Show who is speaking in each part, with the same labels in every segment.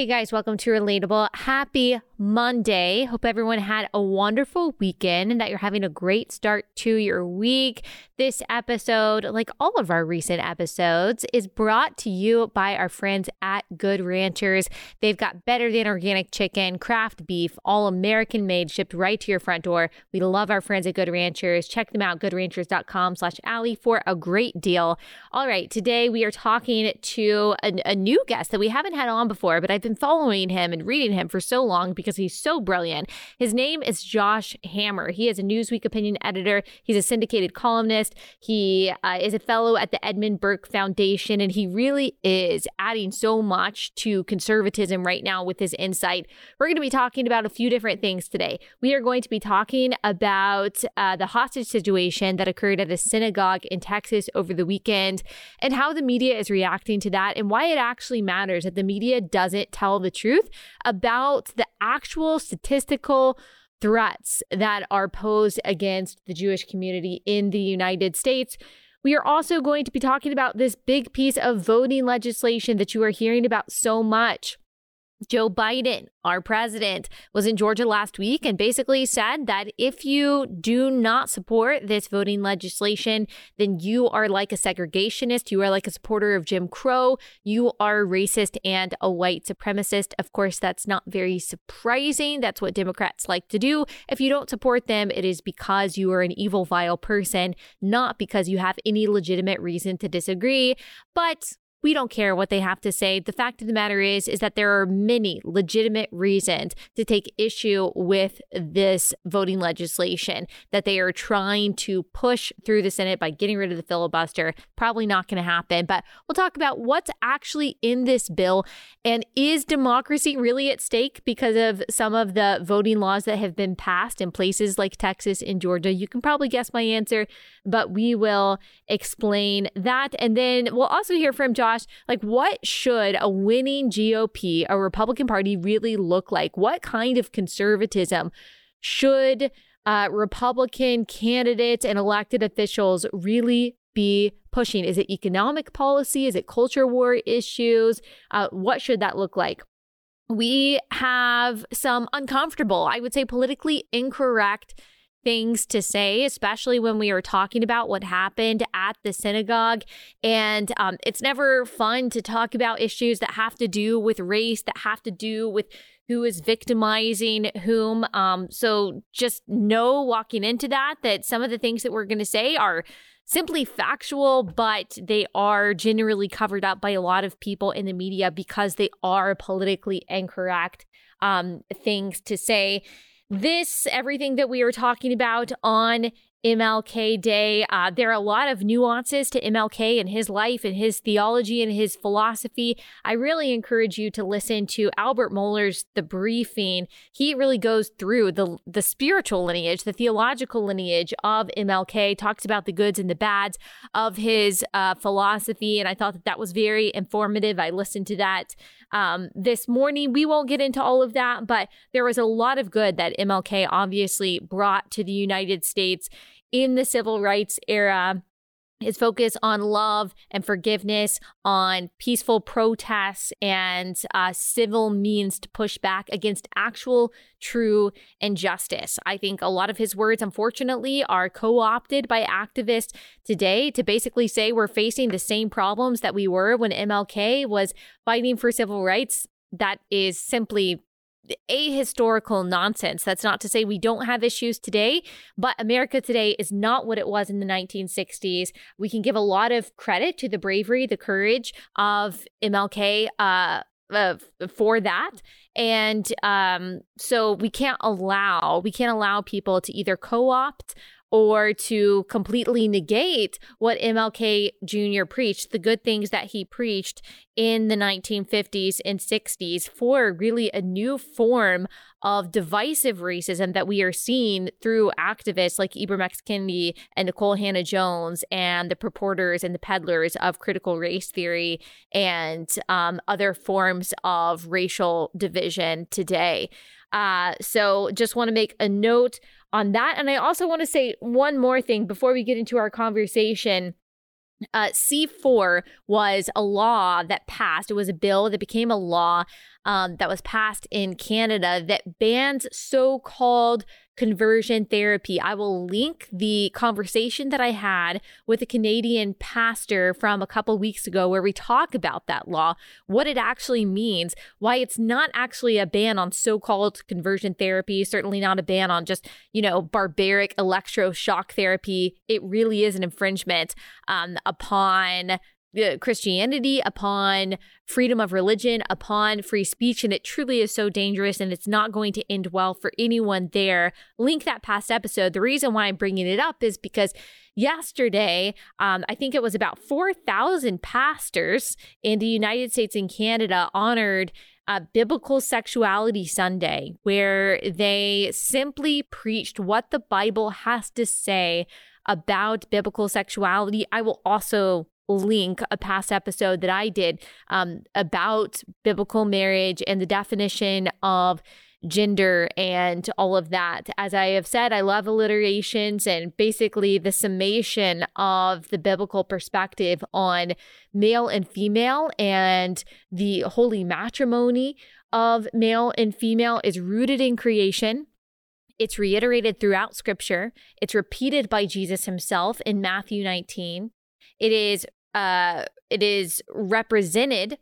Speaker 1: Hey guys, welcome to Relatable. Happy Monday. Hope everyone had a wonderful weekend and that you're having a great start to your week. This episode, like all of our recent episodes, is brought to you by our friends at Good Ranchers. They've got better than organic chicken, craft beef, all American made, shipped right to your front door. We love our friends at Good Ranchers. Check them out, goodranchers.com slash Allie for a great deal. All right, today we are talking to a, a new guest that we haven't had on before, but I've been following him and reading him for so long because he's so brilliant. His name is Josh Hammer. He is a Newsweek opinion editor. He's a syndicated columnist. He uh, is a fellow at the Edmund Burke Foundation, and he really is adding so much to conservatism right now with his insight. We're going to be talking about a few different things today. We are going to be talking about uh, the hostage situation that occurred at a synagogue in Texas over the weekend and how the media is reacting to that and why it actually matters that the media doesn't tell the truth about the actual statistical threats that are posed against the Jewish community in the United States. We are also going to be talking about this big piece of voting legislation that you are hearing about so much. Joe Biden, our president, was in Georgia last week and basically said that if you do not support this voting legislation, then you are like a segregationist. You are like a supporter of Jim Crow. You are racist and a white supremacist. Of course, that's not very surprising. That's what Democrats like to do. If you don't support them, it is because you are an evil, vile person, not because you have any legitimate reason to disagree. But we don't care what they have to say. The fact of the matter is, is that there are many legitimate reasons to take issue with this voting legislation that they are trying to push through the Senate by getting rid of the filibuster. Probably not going to happen, but we'll talk about what's actually in this bill and is democracy really at stake because of some of the voting laws that have been passed in places like Texas and Georgia. You can probably guess my answer, but we will explain that. And then we'll also hear from John Josh, like what should a winning GOP, a Republican Party, really look like? What kind of conservatism should uh, Republican candidates and elected officials really be pushing? Is it economic policy? Is it culture war issues? Uh, what should that look like? We have some uncomfortable, I would say politically incorrect things to say, especially when we are talking about what happened at the synagogue. And um, it's never fun to talk about issues that have to do with race, that have to do with who is victimizing whom. Um, so just know walking into that that some of the things that we're going to say are simply factual, but they are generally covered up by a lot of people in the media because they are politically incorrect um, things to say this, everything that we are talking about on MLK Day. Uh, there are a lot of nuances to MLK and his life and his theology and his philosophy. I really encourage you to listen to Albert Mohler's The Briefing. He really goes through the, the spiritual lineage, the theological lineage of MLK, talks about the goods and the bads of his uh, philosophy. And I thought that that was very informative. I listened to that um, this morning. We won't get into all of that, but there was a lot of good that MLK obviously brought to the United States in the civil rights era his focus on love and forgiveness, on peaceful protests and uh, civil means to push back against actual, true injustice. I think a lot of his words, unfortunately, are co opted by activists today to basically say we're facing the same problems that we were when MLK was fighting for civil rights. That is simply ahistorical nonsense. That's not to say we don't have issues today, but America today is not what it was in the 1960s. We can give a lot of credit to the bravery, the courage of MLK. Uh, uh, for that. And um, so we can't allow we can't allow people to either co-opt or to completely negate what MLK Jr. preached, the good things that he preached in the 1950s and 60s for really a new form of divisive racism that we are seeing through activists like Ibram X. Kendi and Nicole Hannah-Jones and the purporters and the peddlers of critical race theory and um, other forms of racial division today. Uh, so just want to make a note on that. And I also want to say one more thing before we get into our conversation uh, C4 was a law that passed. It was a bill that became a law um, that was passed in Canada that bans so called conversion therapy. I will link the conversation that I had with a Canadian pastor from a couple weeks ago where we talk about that law, what it actually means, why it's not actually a ban on so-called conversion therapy, certainly not a ban on just, you know, barbaric electroshock therapy. It really is an infringement um, upon Christianity, upon freedom of religion, upon free speech. And it truly is so dangerous and it's not going to end well for anyone there. Link that past episode. The reason why I'm bringing it up is because yesterday, um, I think it was about 4,000 pastors in the United States and Canada honored uh, Biblical Sexuality Sunday, where they simply preached what the Bible has to say about biblical sexuality. I will also link a past episode that I did um, about biblical marriage and the definition of gender and all of that. As I have said, I love alliterations and basically the summation of the biblical perspective on male and female and the holy matrimony of male and female is rooted in creation. It's reiterated throughout scripture. It's repeated by Jesus himself in Matthew 19. It is uh, it is represented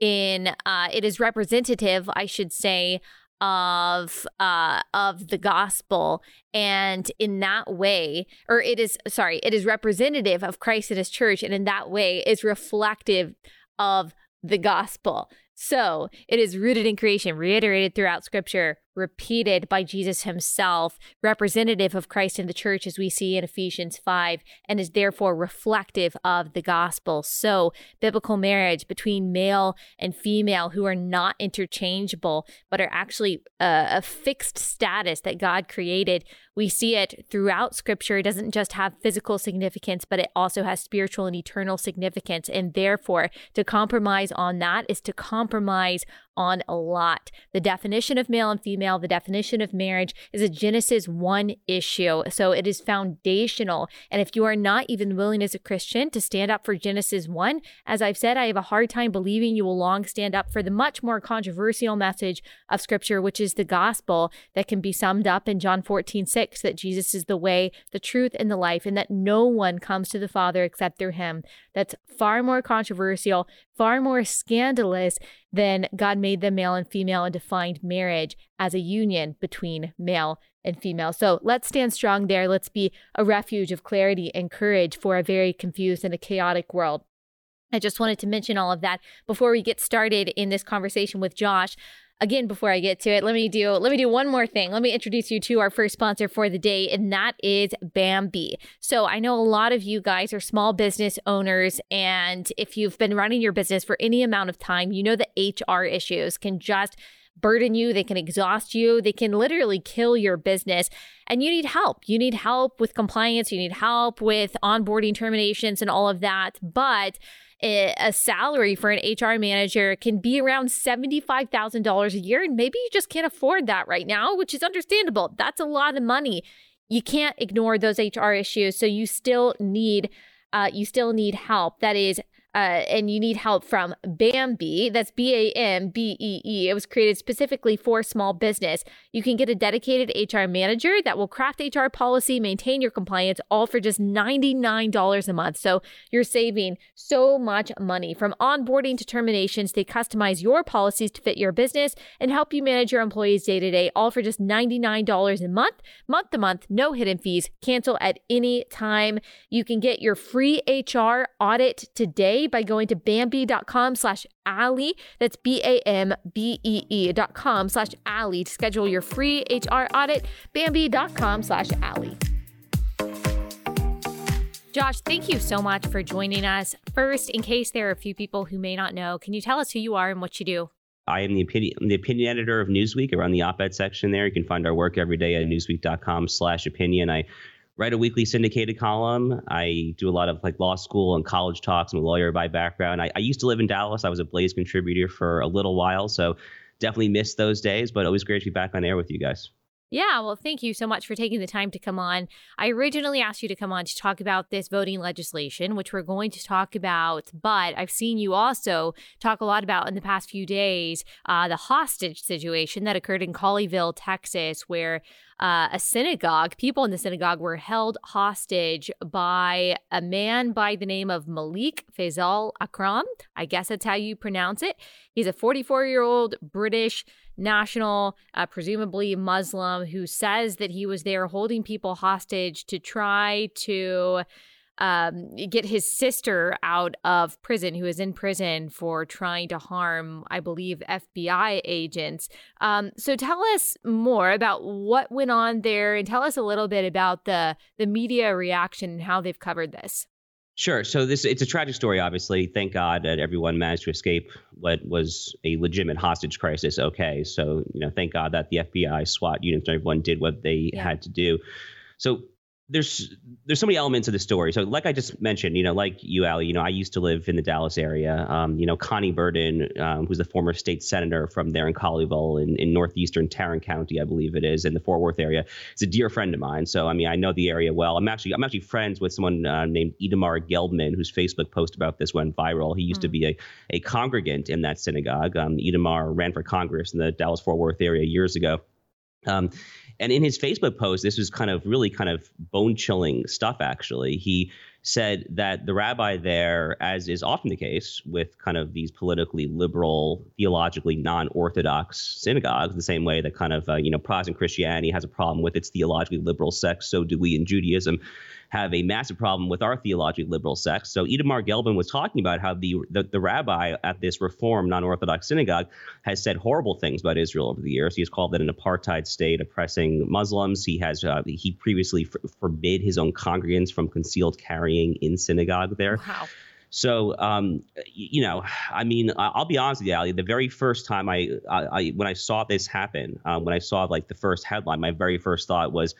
Speaker 1: in uh, it is representative, I should say, of uh of the gospel. And in that way or it is sorry it is representative of Christ and his church. And in that way is reflective of the gospel. So it is rooted in creation reiterated throughout scripture repeated by Jesus himself, representative of Christ in the church, as we see in Ephesians 5, and is therefore reflective of the gospel. So, biblical marriage between male and female who are not interchangeable, but are actually a, a fixed status that God created. We see it throughout scripture. It doesn't just have physical significance, but it also has spiritual and eternal significance. And therefore, to compromise on that is to compromise on a lot. The definition of male and female, the definition of marriage is a Genesis 1 issue. So it is foundational. And if you are not even willing as a Christian to stand up for Genesis 1, as I've said, I have a hard time believing you will long stand up for the much more controversial message of Scripture, which is the gospel that can be summed up in John 14, 6, that Jesus is the way, the truth, and the life, and that no one comes to the Father except through him. That's far more controversial, far more scandalous than God made them male and female and defined marriage as a union between male and female. So let's stand strong there. Let's be a refuge of clarity and courage for a very confused and a chaotic world. I just wanted to mention all of that before we get started in this conversation with Josh again before i get to it let me do let me do one more thing let me introduce you to our first sponsor for the day and that is Bambee. so i know a lot of you guys are small business owners and if you've been running your business for any amount of time you know the hr issues can just burden you, they can exhaust you, they can literally kill your business. And you need help. You need help with compliance, you need help with onboarding terminations and all of that. But a salary for an HR manager can be around $75,000 a year. And maybe you just can't afford that right now, which is understandable. That's a lot of money. You can't ignore those HR issues. So you still need, uh, you still need help. That is uh, and you need help from Bambee. That's B A M B E E. It was created specifically for small business. You can get a dedicated HR manager that will craft HR policy, maintain your compliance, all for just $99 a month. So you're saving so much money. From onboarding to terminations, they customize your policies to fit your business and help you manage your employees day to day, all for just $99 a month, month to month, no hidden fees. Cancel at any time. You can get your free HR audit today by going to Bambee.com slash Allie. That's B-A-M-B-E-E dot com slash Allie to schedule your free HR audit. Bambee.com slash Allie. Josh, thank you so much for joining us. First, in case there are a few people who may not know, can you tell us who you are and what you do?
Speaker 2: I am the opinion, the opinion editor of Newsweek. I run the op-ed section there. You can find our work every day at newsweek.com slash opinion. I write a weekly syndicated column. I do a lot of like law school and college talks. I'm a lawyer by background. I, I used to live in Dallas. I was a Blaze contributor for a little while, so definitely missed those days. But always great to be back on air with you guys.
Speaker 1: Yeah, well, thank you so much for taking the time to come on. I originally asked you to come on to talk about this voting legislation, which we're going to talk about, but I've seen you also talk a lot about in the past few days uh, the hostage situation that occurred in Colleyville, Texas, where uh, a synagogue, people in the synagogue were held hostage by a man by the name of Malik Faisal Akram. I guess that's how you pronounce it. He's a 44 year old British national, uh, presumably Muslim, who says that he was there holding people hostage to try to um, get his sister out of prison, who is in prison for trying to harm, I believe, FBI agents. Um, so tell us more about what went on there, and tell us a little bit about the the media reaction and how they've covered this.
Speaker 2: Sure. So this it's a tragic story. Obviously, thank God that everyone managed to escape what was a legitimate hostage crisis. Okay, so you know, thank God that the FBI, SWAT units, and everyone did what they yeah. had to do. So there's there's so many elements of the story. So like I just mentioned, you know, like you, Allie, you know, I used to live in the Dallas area. Um, you know, Konni Burton, um, who's the former state senator from there in Colleyville in, in northeastern Tarrant County, I believe it is, in the Fort Worth area, is a dear friend of mine. So I mean, I know the area well. I'm actually I'm actually friends with someone uh, named Itamar Gelbman, whose Facebook post about this went viral. He used mm. to be a a congregant in that synagogue. Um, ran for Congress in the Dallas Fort Worth area years ago. Um, and in his Facebook post, this was kind of really kind of bone chilling stuff, actually. He said that the rabbi there, as is often the case with kind of these politically liberal, theologically non orthodox synagogues, the same way that kind of, uh, you know, Protestant Christianity has a problem with its theologically liberal sects, so do we in Judaism have a massive problem with our theologically liberal sects. So Itamar Gelbman was talking about how the, the, the rabbi at this Reform non-Orthodox synagogue has said horrible things about Israel over the years. He has called it an apartheid state oppressing Muslims. He has uh, he previously f- forbid his own congregants from concealed carrying in synagogue there.
Speaker 1: Wow.
Speaker 2: So, um, you know, I mean, I'll be honest with you, Allie. The very first time I, I, I when I saw this happen, um, when I saw like the first headline, my very first thought was,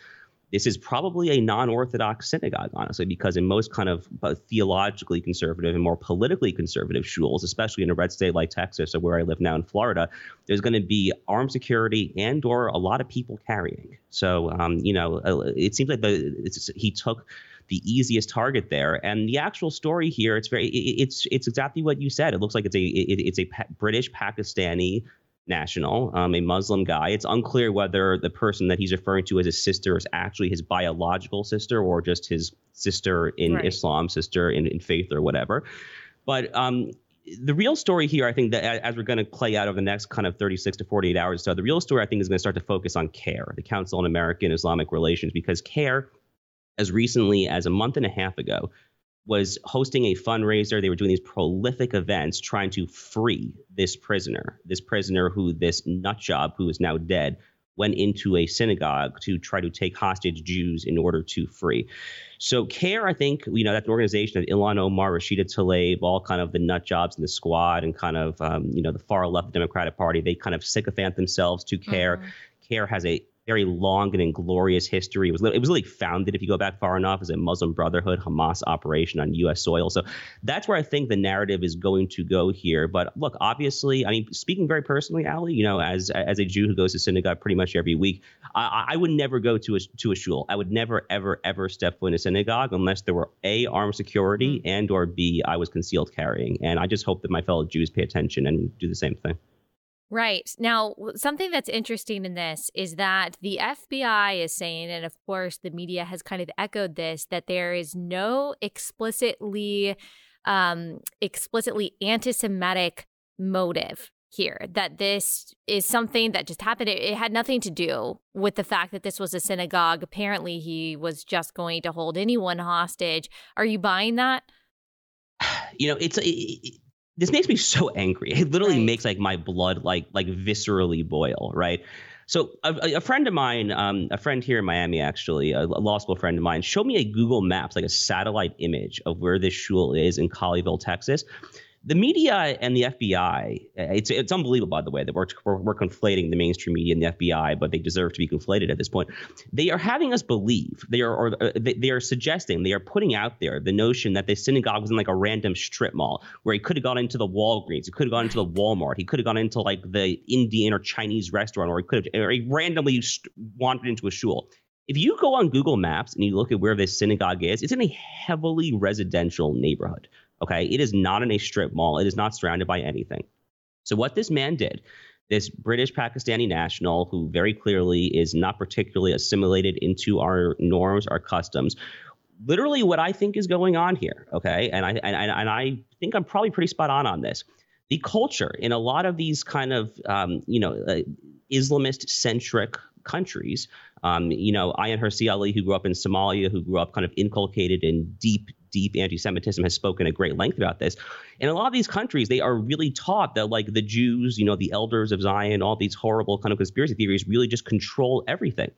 Speaker 2: this is probably a non-orthodox synagogue, honestly, because in most kind of theologically conservative and more politically conservative shuls, especially in a red state like Texas or where I live now in Florida, there's going to be armed security and/or a lot of people carrying. So, um, you know, uh, it seems like the he took the easiest target there. And the actual story here, it's very, it's it's exactly what you said. It looks like it's a it, it's a British Pakistani national, um, a Muslim guy. It's unclear whether the person that he's referring to as his sister is actually his biological sister or just his sister in right. Islam, sister in, in faith or whatever. But um, the real story here, I think that as we're going to play out over the next kind of 36 to 48 hours, so the real story I think is going to start to focus on CAIR, the Council on American Islamic Relations, because CAIR, as recently as a month and a half ago, was hosting a fundraiser. They were doing these prolific events trying to free this prisoner, this prisoner who this nut job who is now dead went into a synagogue to try to take hostage Jews in order to free. So CAIR, I think, you know, that's an organization of Ilhan Omar, Rashida Tlaib, all kind of the nut jobs in the squad and kind of, um, you know, the far left Democratic Party. They kind of sycophant themselves to CAIR. Mm-hmm. CAIR has a very long and inglorious history. It was it was really founded, if you go back far enough, as a Muslim Brotherhood Hamas operation on U.S. soil. So that's where I think the narrative is going to go here. But look, obviously, I mean, speaking very personally, Allie, you know, as as a Jew who goes to synagogue pretty much every week, I, I would never go to a to a shul. I would never ever ever step foot in a synagogue unless there were a armed security mm-hmm. and or b I was concealed carrying. And I just hope that my fellow Jews pay attention and do the same thing.
Speaker 1: Right. Now, something that's interesting in this is that the FBI is saying, and of course the media has kind of echoed this, that there is no explicitly um explicitly anti-Semitic motive here that this is something that just happened. It, it, had nothing to do with the fact that this was a synagogue. Apparently he was just going to hold anyone hostage. Are you buying that?
Speaker 2: You know it's it, this makes me so angry. It literally right. makes like my blood like like viscerally boil, right? So a, a friend of mine, um, a friend here in Miami, actually, a law school friend of mine, showed me a Google Maps, like a satellite image of where this shul is in Colleyville, Texas. The media and the FBI, it's it's unbelievable, by the way, that we're, we're, we're conflating the mainstream media and the FBI, but they deserve to be conflated at this point. They are having us believe they are, or uh, they, they are suggesting, they are putting out there the notion that the synagogue was in like a random strip mall where he could have gone into the Walgreens, he could have gone into the Walmart, he could have gone into like the Indian or Chinese restaurant, or he could have, or he randomly wandered into a shul. If you go on Google Maps and you look at where this synagogue is, it's in a heavily residential neighborhood. Okay. It is not in a strip mall, it is not surrounded by anything. So, what this man did, this British Pakistani national who very clearly is not particularly assimilated into our norms, our customs, literally what I think is going on here. Okay. And I, and, and I think I'm probably pretty spot on on this. The culture in a lot of these kind of, um, you know, uh, Islamist centric countries. Um, you know, Ayaan Hirsi Ali, who grew up in Somalia, who grew up kind of inculcated in deep, deep anti-Semitism, has spoken at great length about this. In a lot of these countries, they are really taught that like the Jews, you know, the elders of Zion, all these horrible kind of conspiracy theories really just control everything.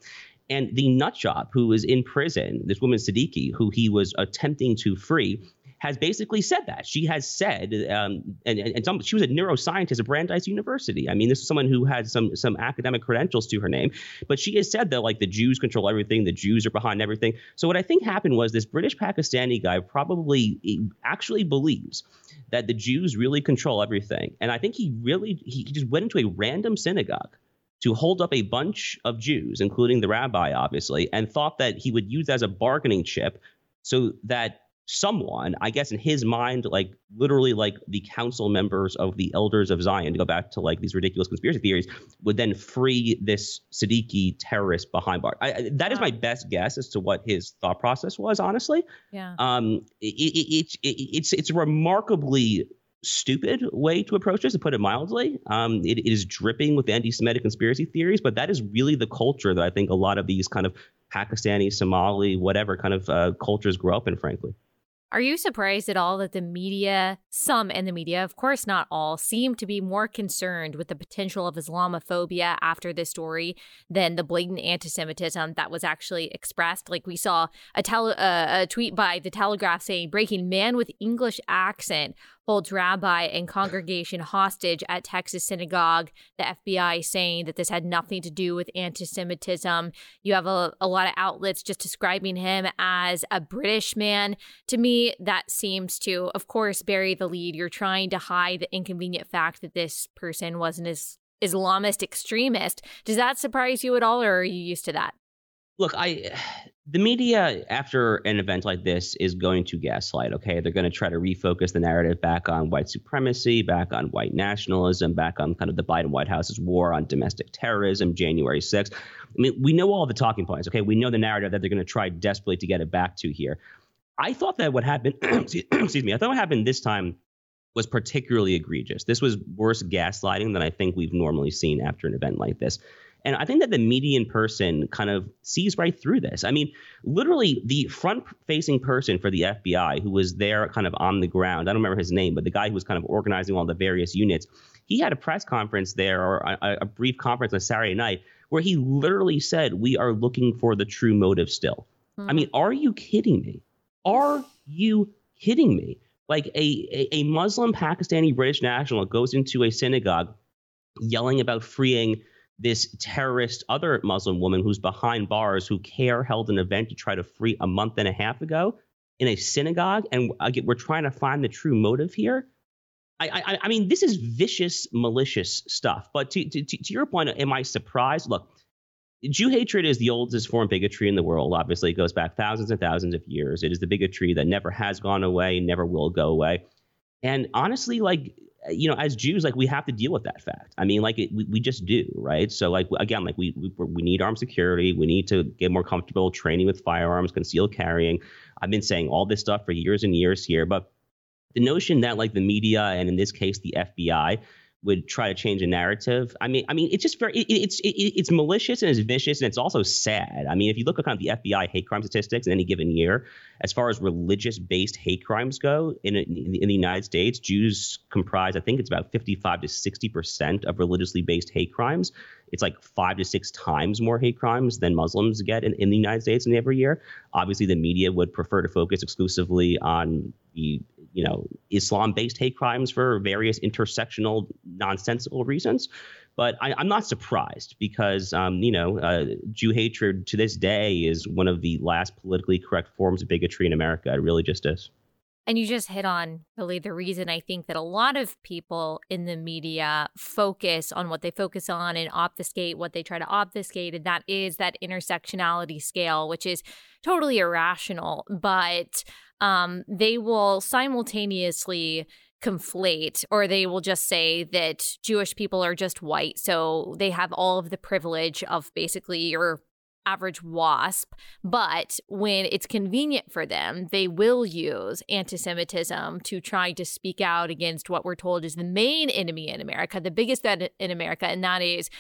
Speaker 2: And the nutjob who was in prison, this woman Siddiqui, who he was attempting to free, has basically said that. She has said, um, and, and some, she was a neuroscientist at Brandeis University. I mean, this is someone who had some some academic credentials to her name, but she has said that like the Jews control everything, the Jews are behind everything. So what I think happened was this British Pakistani guy probably actually believes that the Jews really control everything, and I think he really he just went into a random synagogue to hold up a bunch of Jews, including the rabbi, obviously, and thought that he would use as a bargaining chip so that someone, I guess in his mind, like literally like the council members of the elders of Zion, to go back to like these ridiculous conspiracy theories, would then free this Siddiqui terrorist behind bars. I, that is my best guess as to what his thought process was, honestly.
Speaker 1: Yeah.
Speaker 2: Um, it, it, it, it's it's a remarkably stupid way to approach this, to put it mildly. Um, it, it is dripping with anti-Semitic conspiracy theories, but that is really the culture that I think a lot of these kind of Pakistani, Somali, whatever kind of uh, cultures grow up in, frankly.
Speaker 1: Are you surprised at all that the media, some in the media, of course not all, seem to be more concerned with the potential of Islamophobia after this story than the blatant anti-Semitism that was actually expressed? Like we saw a, tele- uh, a tweet by the Telegraph saying, "Breaking man with English accent holds rabbi and congregation hostage at Texas synagogue. The FBI saying that this had nothing to do with anti Semitism. You have a, a lot of outlets just describing him as a British man. To me, that seems to, of course, bury the lead. You're trying to hide the inconvenient fact that this person was an is- Islamist extremist. Does that surprise you at all, or are you used to that?
Speaker 2: Look, I the media after an event like this is going to gaslight. Okay, they're going to try to refocus the narrative back on white supremacy, back on white nationalism, back on kind of the Biden White House's war on domestic terrorism, January 6th. I mean, we know all the talking points. Okay, we know the narrative that they're going to try desperately to get it back to here. I thought that what happened, excuse me, I thought what happened this time was particularly egregious. This was worse gaslighting than I think we've normally seen after an event like this. And I think that the median person kind of sees right through this. I mean, literally, the front facing person for the FBI who was there kind of on the ground, I don't remember his name, but the guy who was kind of organizing all the various units, he had a press conference there or a, a brief conference on Saturday night where he literally said, We are looking for the true motive still. Mm-hmm. I mean, are you kidding me? Are you kidding me? Like a, a Muslim Pakistani British national goes into a synagogue yelling about freeing this terrorist other Muslim woman who's behind bars who CAIR held an event to try to free a month and a half ago in a synagogue, and again, we're trying to find the true motive here. I, I, I mean, this is vicious, malicious stuff. But to, to, to your point, am I surprised? Look, Jew hatred is the oldest form of bigotry in the world. Obviously, it goes back thousands and thousands of years. It is the bigotry that never has gone away, never will go away. And honestly, like you know, as Jews, like we have to deal with that fact. I mean, like it, we, we just do, right? So, like again, like we, we we need armed security. We need to get more comfortable training with firearms, concealed carrying. I've been saying all this stuff for years and years here, but the notion that like the media and in this case the FBI would try to change a narrative. I mean, I mean, it's just very, it, it's it, it's malicious and it's vicious and it's also sad. I mean, if you look at kind of the FBI hate crime statistics in any given year, as far as religious-based hate crimes go in in, the United States, Jews comprise, I think it's about 55 to 60 percent of religiously based hate crimes. It's like five to six times more hate crimes than Muslims get in, in the United States in every year. Obviously, the media would prefer to focus exclusively on the you know, Islam based hate crimes for various intersectional, nonsensical reasons. But I, am not surprised because, um, you know, uh, Jew hatred to this day is one of the last politically correct forms of bigotry in America. It really just is.
Speaker 1: And you just hit on really the reason I think that a lot of people in the media focus on what they focus on and obfuscate what they try to obfuscate. And that is that intersectionality scale, which is totally irrational. But um, they will simultaneously conflate or they will just say that Jewish people are just white. So they have all of the privilege of basically your average wasp, but when it's convenient for them, they will use anti Semitism to try to speak out against what we're told is the main enemy in America, the biggest in America, and that is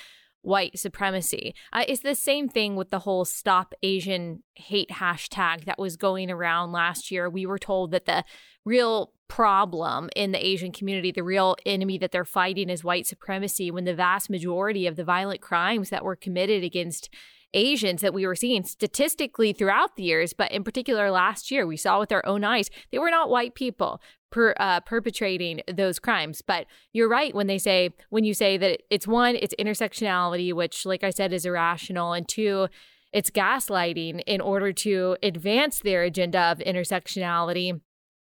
Speaker 1: white supremacy. Uh, it's the same thing with the whole Stop Asian Hate hashtag that was going around last year. We were told that the real problem in the Asian community, the real enemy that they're fighting is white supremacy, when the vast majority of the violent crimes that were committed against Asians that we were seeing statistically throughout the years, but in particular last year, we saw with our own eyes, they were not white people per, uh, perpetrating those crimes. But you're right when they say, when you say that it's one, it's intersectionality, which, like I said, is irrational, and two, it's gaslighting in order to advance their agenda of intersectionality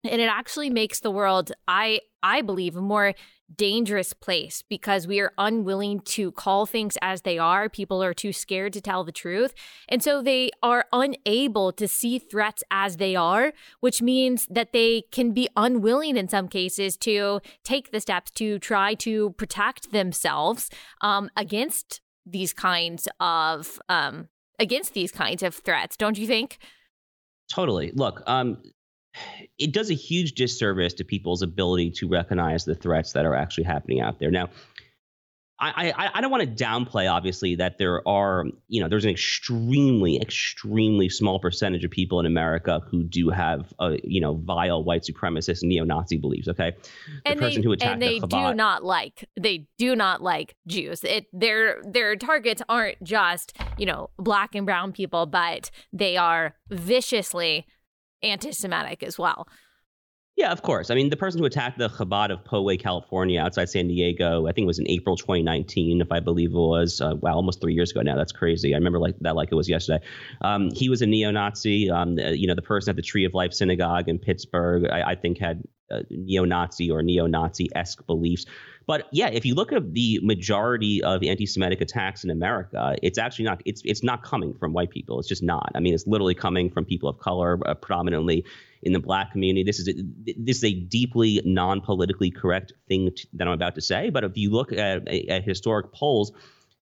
Speaker 1: and it actually makes the world i i believe a more dangerous place because we are unwilling to call things as they are. People are too scared to tell the truth. And so they are unable to see threats as they are, which means that they can be unwilling in some cases to take the steps to try to protect themselves um, against these kinds of um, against these kinds of threats. Don't you think?
Speaker 2: Totally. Look, um, it does a huge disservice to people's ability to recognize the threats that are actually happening out there. Now, I, I, I don't want to downplay, obviously, that there are, you know, there's an extremely, extremely small percentage of people in America who do have, uh, you know, vile white supremacist neo-Nazi beliefs. Okay,
Speaker 1: the and person they, who attacked and they the do not like, they do not like Jews. It their their targets aren't just, you know, black and brown people, but they are viciously anti-Semitic as well.
Speaker 2: Yeah, of course. I mean, the person who attacked the Chabad of Poway, California, outside San Diego, I think it was in April 2019, if I believe it was. Uh, wow, almost three years ago now. That's crazy. I remember like that like it was yesterday. Um, he was a neo-Nazi. Um, uh, you know, the person at the Tree of Life Synagogue in Pittsburgh, I, I think had uh, neo-Nazi or neo-Nazi-esque beliefs. But yeah, if you look at the majority of anti-Semitic attacks in America, it's actually not it's it's not coming from white people. It's just not. I mean, it's literally coming from people of color, uh, predominantly in the black community. This is a, this is a deeply non-politically correct thing that I'm about to say. But if you look at, at historic polls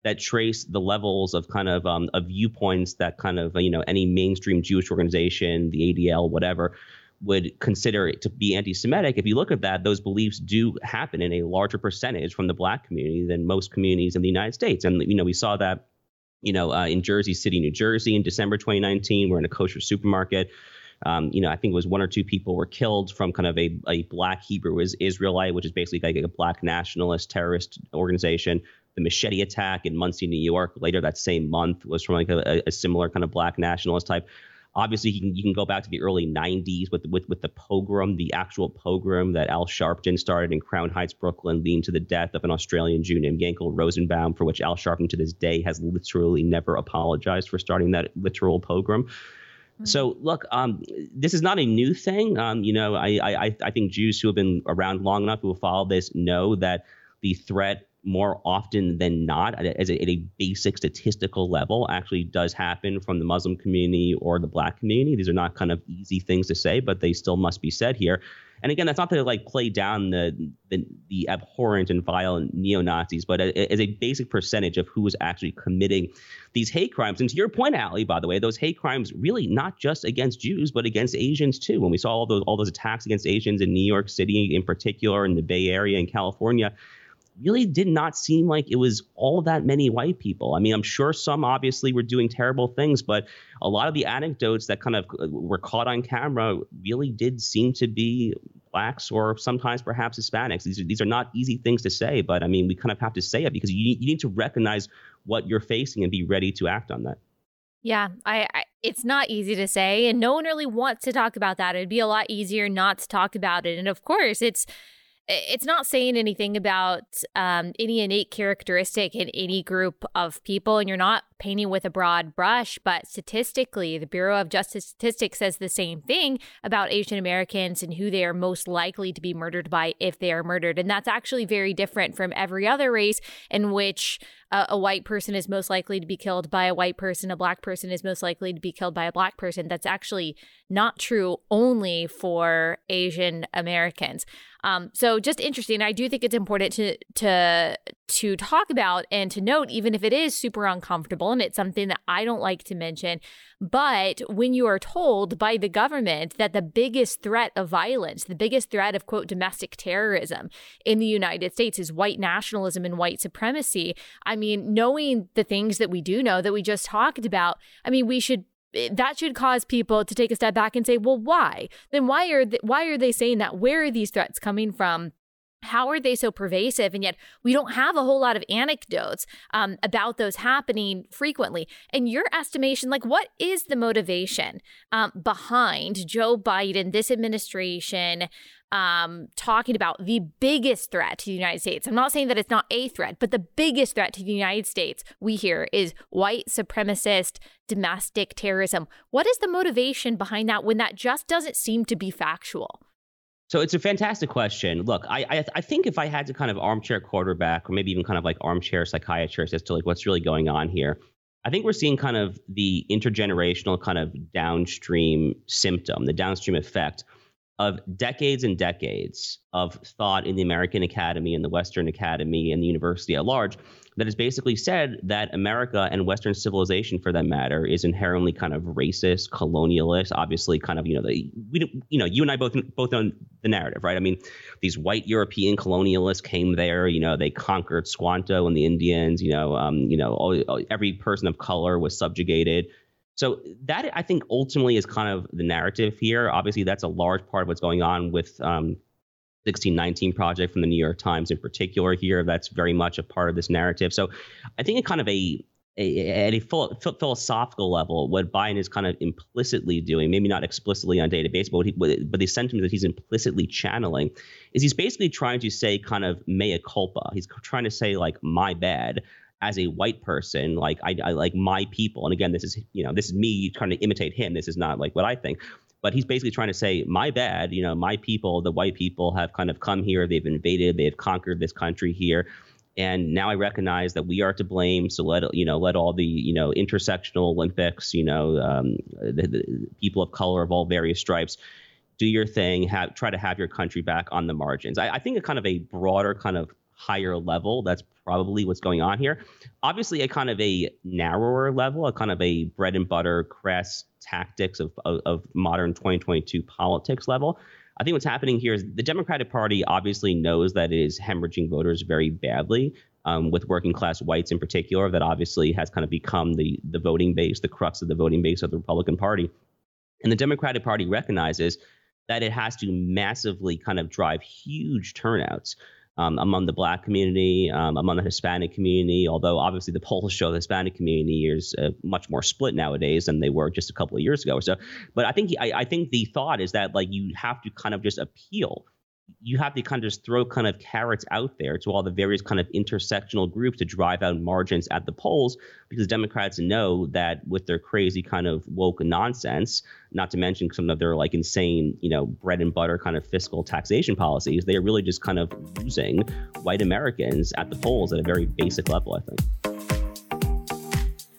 Speaker 2: that trace the levels of kind of um, of viewpoints that kind of you know any mainstream Jewish organization, the ADL, whatever would consider it to be anti-Semitic, if you look at that, those beliefs do happen in a larger percentage from the black community than most communities in the United States. And you know, we saw that, you know, uh, in Jersey City, New Jersey, in December 2019, we're in a kosher supermarket. Um, you know, I think it was one or two people were killed from kind of a, a black Hebrew Israelite, which is basically like a black nationalist terrorist organization. The machete attack in Monsey, New York, later that same month was from like a, a similar kind of black nationalist type. Obviously, you can you can go back to the early '90s with with with the pogrom, the actual pogrom that Al Sharpton started in Crown Heights, Brooklyn, leading to the death of an Australian Jew named Yankel Rosenbaum, for which Al Sharpton to this day has literally never apologized for starting that literal pogrom. Mm-hmm. So look, um, this is not a new thing. Um, you know, I, I I think Jews who have been around long enough who have followed this know that the threat more often than not, as a, at a basic statistical level, actually does happen from the Muslim community or the Black community. These are not kind of easy things to say, but they still must be said here. And again, that's not to like play down the the, the abhorrent and violent neo Nazis, but as a basic percentage of who is actually committing these hate crimes. And to your point, Allie, by the way, those hate crimes really not just against Jews, but against Asians too. When we saw all those all those attacks against Asians in New York City, in particular, in the Bay Area in California really did not seem like it was all that many white people. I mean, I'm sure some obviously were doing terrible things, but a lot of the anecdotes that kind of uh, were caught on camera really did seem to be blacks or sometimes perhaps Hispanics. These are, these are not easy things to say, but I mean, we kind of have to say it because you, you need to recognize what you're facing and be ready to act on that.
Speaker 1: Yeah, I, I it's not easy to say, and no one really wants to talk about that. It'd be a lot easier not to talk about it. And of course, it's it's not saying anything about um, any innate characteristic in any group of people, and you're not painting with a broad brush. But statistically, the Bureau of Justice Statistics says the same thing about Asian Americans and who they are most likely to be murdered by if they are murdered. And that's actually very different from every other race in which uh, a white person is most likely to be killed by a white person, a black person is most likely to be killed by a black person. That's actually not true only for Asian Americans. Um, so just interesting. I do think it's important to to to talk about and to note, even if it is super uncomfortable and it's something that I don't like to mention. But when you are told by the government that the biggest threat of violence, the biggest threat of quote domestic terrorism in the United States is white nationalism and white supremacy, I mean, knowing the things that we do know that we just talked about, I mean, we should that should cause people to take a step back and say, well, why? Then why are they, why are they saying that? Where are these threats coming from? How are they so pervasive? And yet we don't have a whole lot of anecdotes um, about those happening frequently. In your estimation, like what is the motivation um, behind Joe Biden, this administration, um, talking about the biggest threat to the United States. I'm not saying that it's not a threat, but the biggest threat to the United States we hear is white supremacist domestic terrorism. What is the motivation behind that when that just doesn't seem to be factual?
Speaker 2: So it's a fantastic question. Look, I, I, I think if I had to kind of armchair quarterback, or maybe even kind of like armchair psychiatrist as to like what's really going on here, I think we're seeing kind of the intergenerational kind of downstream symptom, the downstream effect of decades and decades of thought in the American Academy and the Western Academy and the university at large that has basically said that America and Western civilization, for that matter, is inherently kind of racist, colonialist. Obviously, kind of you know the we you know you and I both both know the narrative, right? I mean, these white European colonialists came there. You know, they conquered Squanto and the Indians. You know, um, you know, all, every person of color was subjugated. So that I think ultimately is kind of the narrative here. Obviously, that's a large part of what's going on with um, 1619 project from the New York Times in particular here. That's very much a part of this narrative. So I think it kind of a at a philosophical level, what Biden is kind of implicitly doing, maybe not explicitly on database, but he, but the sentiment that he's implicitly channeling is he's basically trying to say kind of mea culpa. He's trying to say like my bad as a white person, like I, I like my people. And again, this is you know this is me trying to imitate him. This is not like what I think. But he's basically trying to say, my bad, you know, my people, the white people have kind of come here, they've invaded, they've conquered this country here and now I recognize that we are to blame. So let you know, let all the you know intersectional Olympics, you know, um, the, the, people of color of all various stripes, do your thing. Have try to have your country back on the margins. I, I think a kind of a broader kind of higher level. That's probably what's going on here. Obviously, a kind of a narrower level, a kind of a bread and butter, crass tactics of, of, of modern 2022 politics level. I think what's happening here is the Democratic Party obviously knows that it is hemorrhaging voters very badly. Um, with working class whites in particular, that obviously has kind of become the the voting base, the crux of the voting base of the Republican Party. And the Democratic Party recognizes that it has to massively kind of drive huge turnouts um, among the black community, um, among the Hispanic community, although obviously the polls show the Hispanic community is uh, much more split nowadays than they were just a couple of years ago or so. But I think I, I think the thought is that like you have to kind of just appeal you have to kind of just throw kind of carrots out there to all the various kind of intersectional groups to drive out margins at the polls because Democrats know that with their crazy kind of woke nonsense, not to mention some of their like insane, you know, bread and butter kind of fiscal taxation policies, they are really just kind of losing white Americans at the polls at a very basic level, I think.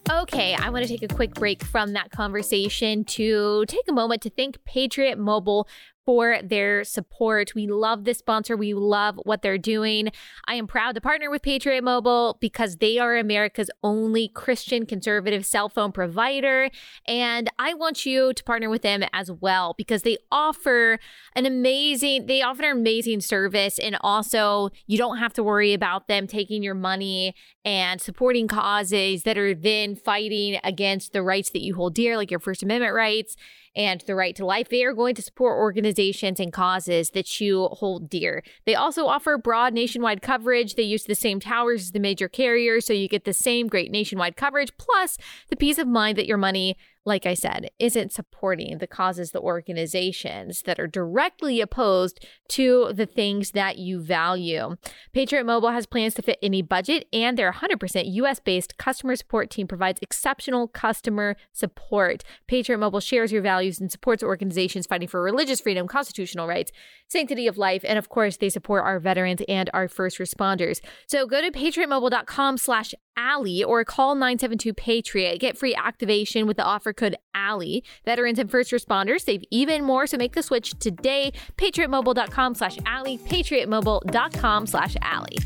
Speaker 1: Okay, I want to take a quick break from that conversation to take a moment to thank Patriot Mobile for their support. We love this sponsor. We love what they're doing. I am proud to partner with Patriot Mobile because they are America's only Christian conservative cell phone provider. And I want you to partner with them as well because they offer an amazing, they offer an amazing service. And also, you don't have to worry about them taking your money and supporting causes that are then fighting against the rights that you hold dear, like your First Amendment rights and the right to life, they are going to support organizations and causes that you hold dear. They also offer broad nationwide coverage. They use the same towers as the major carriers, so you get the same great nationwide coverage, plus the peace of mind that your money like I said, isn't supporting the causes, the organizations that are directly opposed to the things that you value. Patriot Mobile has plans to fit any budget, and their 100% US based customer support team provides exceptional customer support. Patriot Mobile shares your values and supports organizations fighting for religious freedom, constitutional rights, sanctity of life, and of course, they support our veterans and our first responders. So go to patriotmobile.com slash Allie or call 972 Patriot. Get free activation with the offer code Allie. Veterans and first responders save even more, so make the switch today. PatriotMobile.com slash Allie. PatriotMobile.com slash Allie.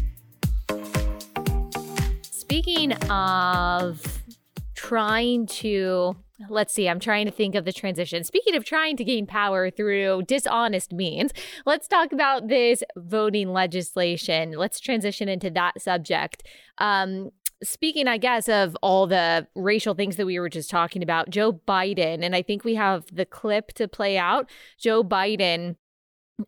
Speaker 1: Speaking of trying to let's see, I'm trying to think of the transition. Speaking of trying to gain power through dishonest means, let's talk about this voting legislation. Let's transition into that subject. Um, speaking, I guess, of all the racial things that we were just talking about, Joe Biden, and I think we have the clip to play out. Joe Biden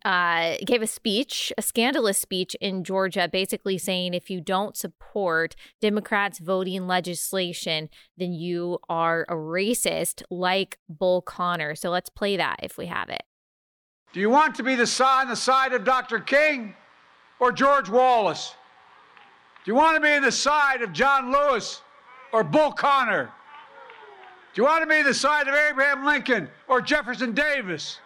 Speaker 1: uh, gave a speech, a scandalous speech in Georgia, basically saying if you don't support Democrats voting legislation, then you are a racist, like Bull Connor. So let's play that if we have it.
Speaker 3: Do you want to be the side, on the side of Dr. King or George Wallace? Do you want to be the side of John Lewis or Bull Connor? Do you want to be the side of Abraham Lincoln or Jefferson Davis?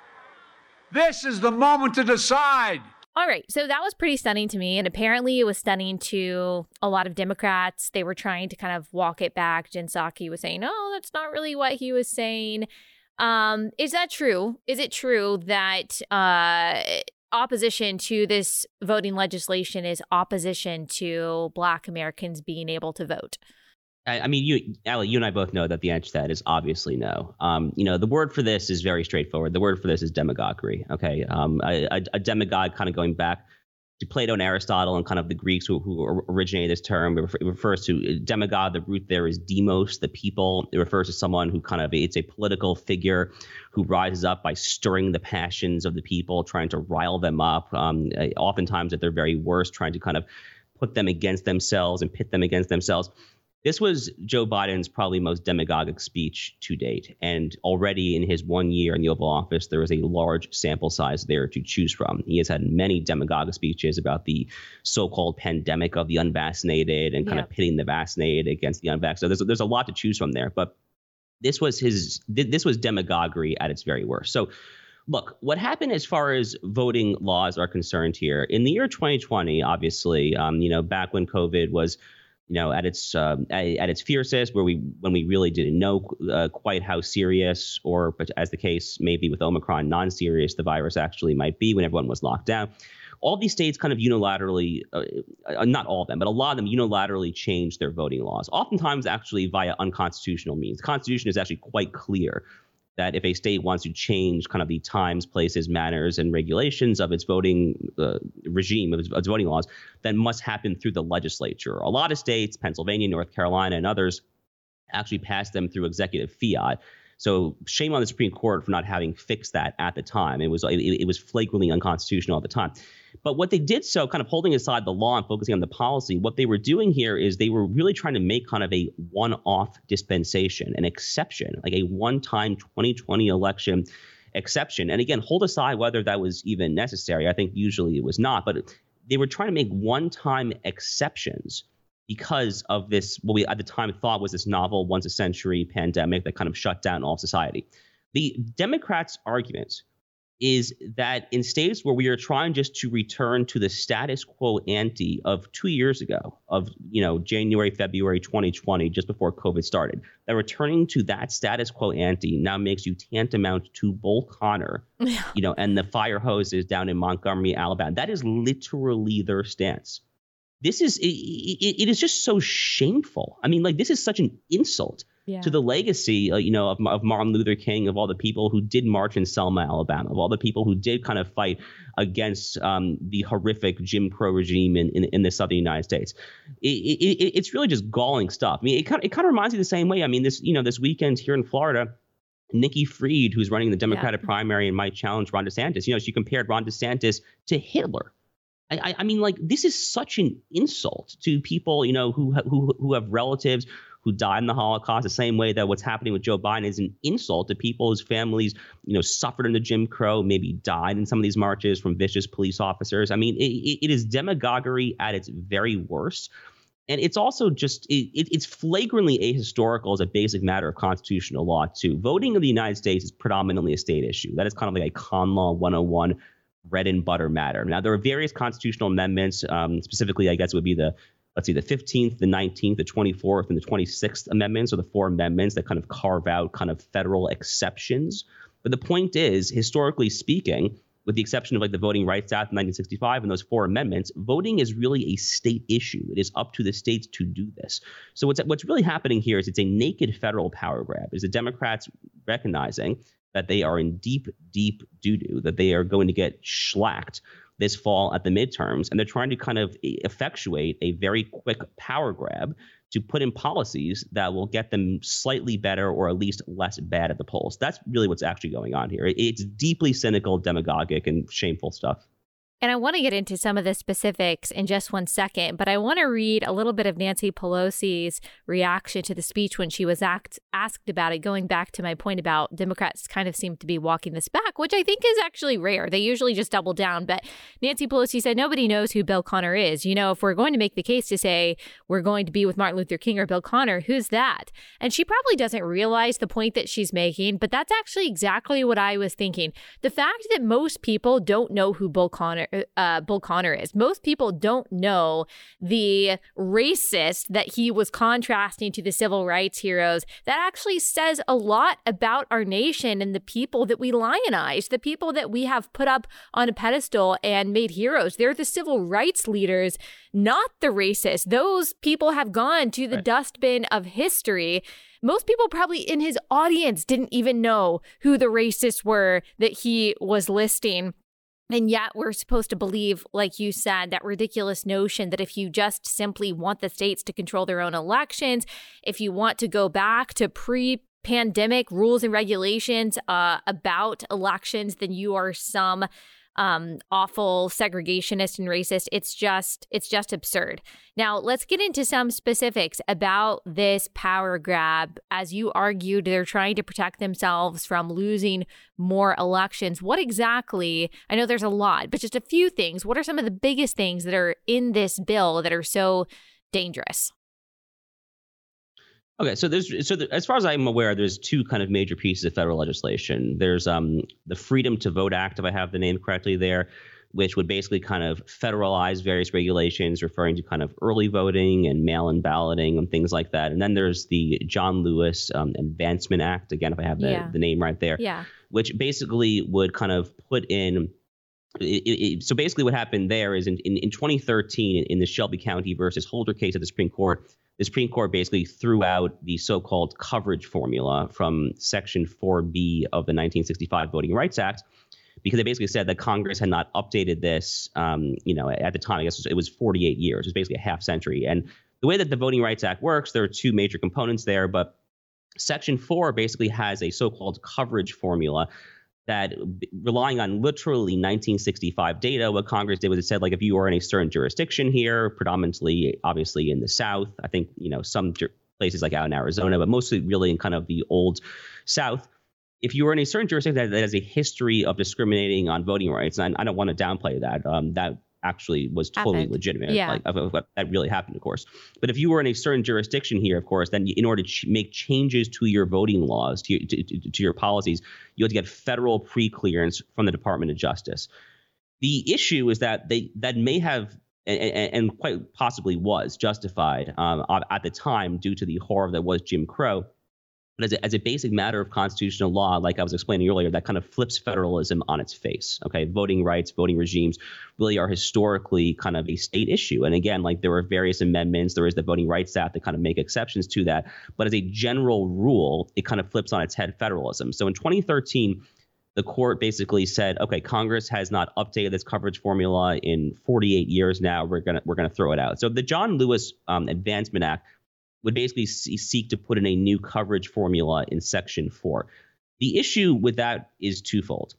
Speaker 3: This is the moment to decide.
Speaker 1: All right. So that was pretty stunning to me. And apparently it was stunning to a lot of Democrats. They were trying to kind of walk it back. Jen Psaki was saying, oh, that's not really what he was saying. Um, is that true? Is it true that uh, opposition to this voting legislation is opposition to Black Americans being able to vote?
Speaker 2: I, mean, you, Allie, you and I both know that the answer to that is obviously no. Um, you know, the word for this is very straightforward. The word for this is demagoguery. Okay, um, a, a, demagogue, kind of going back to Plato and Aristotle and kind of the Greeks who, who originated this term. It, refers to demagogue. The root there is demos, the people. It refers to someone who kind of it's a political figure who rises up by stirring the passions of the people, trying to rile them up. Um, oftentimes, at their very worst, trying to kind of put them against themselves and pit them against themselves. This was Joe Biden's probably most demagogic speech to date. And already in his one year in the Oval Office, there is a large sample size there to choose from. He has had many demagogic speeches about the so called pandemic of the unvaccinated and kind yeah. of pitting the vaccinated against the unvaccinated. So there's, there's a lot to choose from there. But this was his this was demagoguery at its very worst. So look, what happened as far as voting laws are concerned here in the year 2020, obviously, um, you know, back when COVID was you know, at its um, at, its fiercest, where we when we really didn't know uh, quite how serious, or but as the case maybe with Omicron, non-serious the virus actually might be when everyone was locked down. All these states kind of unilaterally, uh, uh, not all of them, but a lot of them unilaterally changed their voting laws, oftentimes actually via unconstitutional means. The Constitution is actually quite clear that if a state wants to change kind of the times, places, manners, and regulations of its voting uh, regime, of its, of its voting laws, then must happen through the legislature. A lot of states, Pennsylvania, North Carolina, and others, actually pass them through executive fiat. So shame on the Supreme Court for not having fixed that at the time. It was it, it was flagrantly unconstitutional at the time. But what they did so, kind of holding aside the law and focusing on the policy, what they were doing here is they were really trying to make kind of a one off dispensation, an exception, like a one time 2020 election exception. And again, hold aside whether that was even necessary. I think usually it was not, but they were trying to make one time exceptions because of this, what we at the time thought was this novel once a century pandemic that kind of shut down all society. The Democrats' argument is that in states where we are trying just to return to the status quo ante of two years ago, of you know January, February 2020, just before COVID started, that returning to that status quo ante now makes you tantamount to Bull Connor, you know, and the fire hoses down in Montgomery, Alabama. That is literally their stance. This is it, it, it is just so shameful. I mean, like this is such an insult yeah. to the legacy, uh, you know, of, of Martin Luther King, of all the people who did march in Selma, Alabama, of all the people who did kind of fight against um, the horrific Jim Crow regime in, in, in the southern United States. It, it, it's really just galling stuff. I mean, it kind of, it kind of reminds me the same way. I mean, this you know this weekend here in Florida. Nikki Fried, who's running the Democratic yeah. primary and might challenge Ron DeSantis. You know, she compared Ron DeSantis to Hitler. I, I, mean, like this is such an insult to people, you know, who who who have relatives who died in the Holocaust, the same way that what's happening with Joe Biden is an insult to people whose families, you know, suffered under Jim Crow, maybe died in some of these marches from vicious police officers. I mean, it, it is demagoguery at its very worst. And it's also just, it, it's flagrantly ahistorical as a basic matter of constitutional law, too. Voting in the United States is predominantly a state issue. That is kind of like a con law 101 bread and butter matter. Now, there are various constitutional amendments. Um, specifically, I guess would be the let's see, the 15th, the 19th, the 24th, and the 26th amendments are the four amendments that kind of carve out kind of federal exceptions. But the point is, historically speaking, with the exception of like the Voting Rights Act of 1965 and those four amendments, voting is really a state issue. It is up to the states to do this. So what's what's really happening here is it's a naked federal power grab. Is the Democrats recognizing that they are in deep, deep doo doo, that they are going to get schlacked this fall at the midterms, and they're trying to kind of effectuate a very quick power grab to put in policies that will get them slightly better or at least less bad at the polls. That's really what's actually going on here. It's deeply cynical, demagogic, and shameful stuff.
Speaker 1: And I want to get into some of the specifics in just one second, but I want to read a little bit of Nancy Pelosi's reaction to the speech when she was act, asked about it, going back to my point about Democrats kind of seem to be walking this back, which I think is actually rare. They usually just double down. But Nancy Pelosi said nobody knows who Bill Connor is. You know, if we're going to make the case to say we're going to be with Martin Luther King or Bill Connor, who's that? And she probably doesn't realize the point that she's making, but that's actually exactly what I was thinking. The fact that most people don't know who Bill Connor uh, Bull Connor is. Most people don't know the racist that he was contrasting to the civil rights heroes. That actually says a lot about our nation and the people that we lionize, the people that we have put up on a pedestal and made heroes. They're the civil rights leaders, not the racists. Those people have gone to the right. dustbin of history most people probably in his audience didn't even know who the racists were that he was listing. And yet, we're supposed to believe, like you said, that ridiculous notion that if you just simply want the states to control their own elections, if you want to go back to pre pandemic rules and regulations uh, about elections, then you are some um, awful segregationist and racist. It's just it's just absurd. Now let's get into some specifics about this power grab. As you argued, they're trying to protect themselves from losing more elections. What exactly? I know there's a lot, but just a few things. What are some of the biggest things that are in this bill that are so dangerous?
Speaker 2: Okay, so there's so the, as far as I'm aware, there's two kind of major pieces of federal legislation. There's um the Freedom to Vote Act, if I have the name correctly there, which would basically kind of federalize various regulations referring to kind of early voting and mail-in balloting and things like that. And then there's the John Lewis um, Advancement Act, again, if I have the, yeah. the name right there,
Speaker 1: yeah.
Speaker 2: which basically would kind of put in it, it, so basically, what happened there is in, in, in 2013, in the Shelby County versus Holder case at the Supreme Court, the Supreme Court basically threw out the so-called coverage formula from Section 4B of the 1965 Voting Rights Act because they basically said that Congress had not updated this. Um, you know, at the time, I guess it was 48 years. It was basically a half century. And the way that the Voting Rights Act works, there are two major components there, but Section 4 basically has a so-called coverage formula that relying on literally 1965 data, what Congress did was it said, like, if you are in a certain jurisdiction here, predominantly, obviously in the South, I think, you know, some places like out in Arizona, but mostly really in kind of the old South. If you are in a certain jurisdiction that, that has a history of discriminating on voting rights, and I, I don't want to downplay that, um, that actually was totally happened. legitimate.
Speaker 1: Yeah.
Speaker 2: Like, of, of, that really happened, of course. But if you were in a certain jurisdiction here, of course, then in order to ch- make changes to your voting laws, to, to, to, to your policies, you had to get federal pre-clearance from the Department of Justice. The issue is that they that may have and, and quite possibly was justified um, at the time due to the horror that was Jim Crow but as a, as a basic matter of constitutional law, like I was explaining earlier, that kind of flips federalism on its face. Okay, voting rights, voting regimes really are historically kind of a state issue. And again, like there were various amendments, there is the Voting Rights Act that kind of make exceptions to that. But as a general rule, it kind of flips on its head federalism. So in 2013, the court basically said, okay, Congress has not updated this coverage formula in 48 years now. We're gonna we're gonna throw it out. So the John Lewis um, Advancement Act would basically seek to put in a new coverage formula in Section 4. The issue with that is twofold.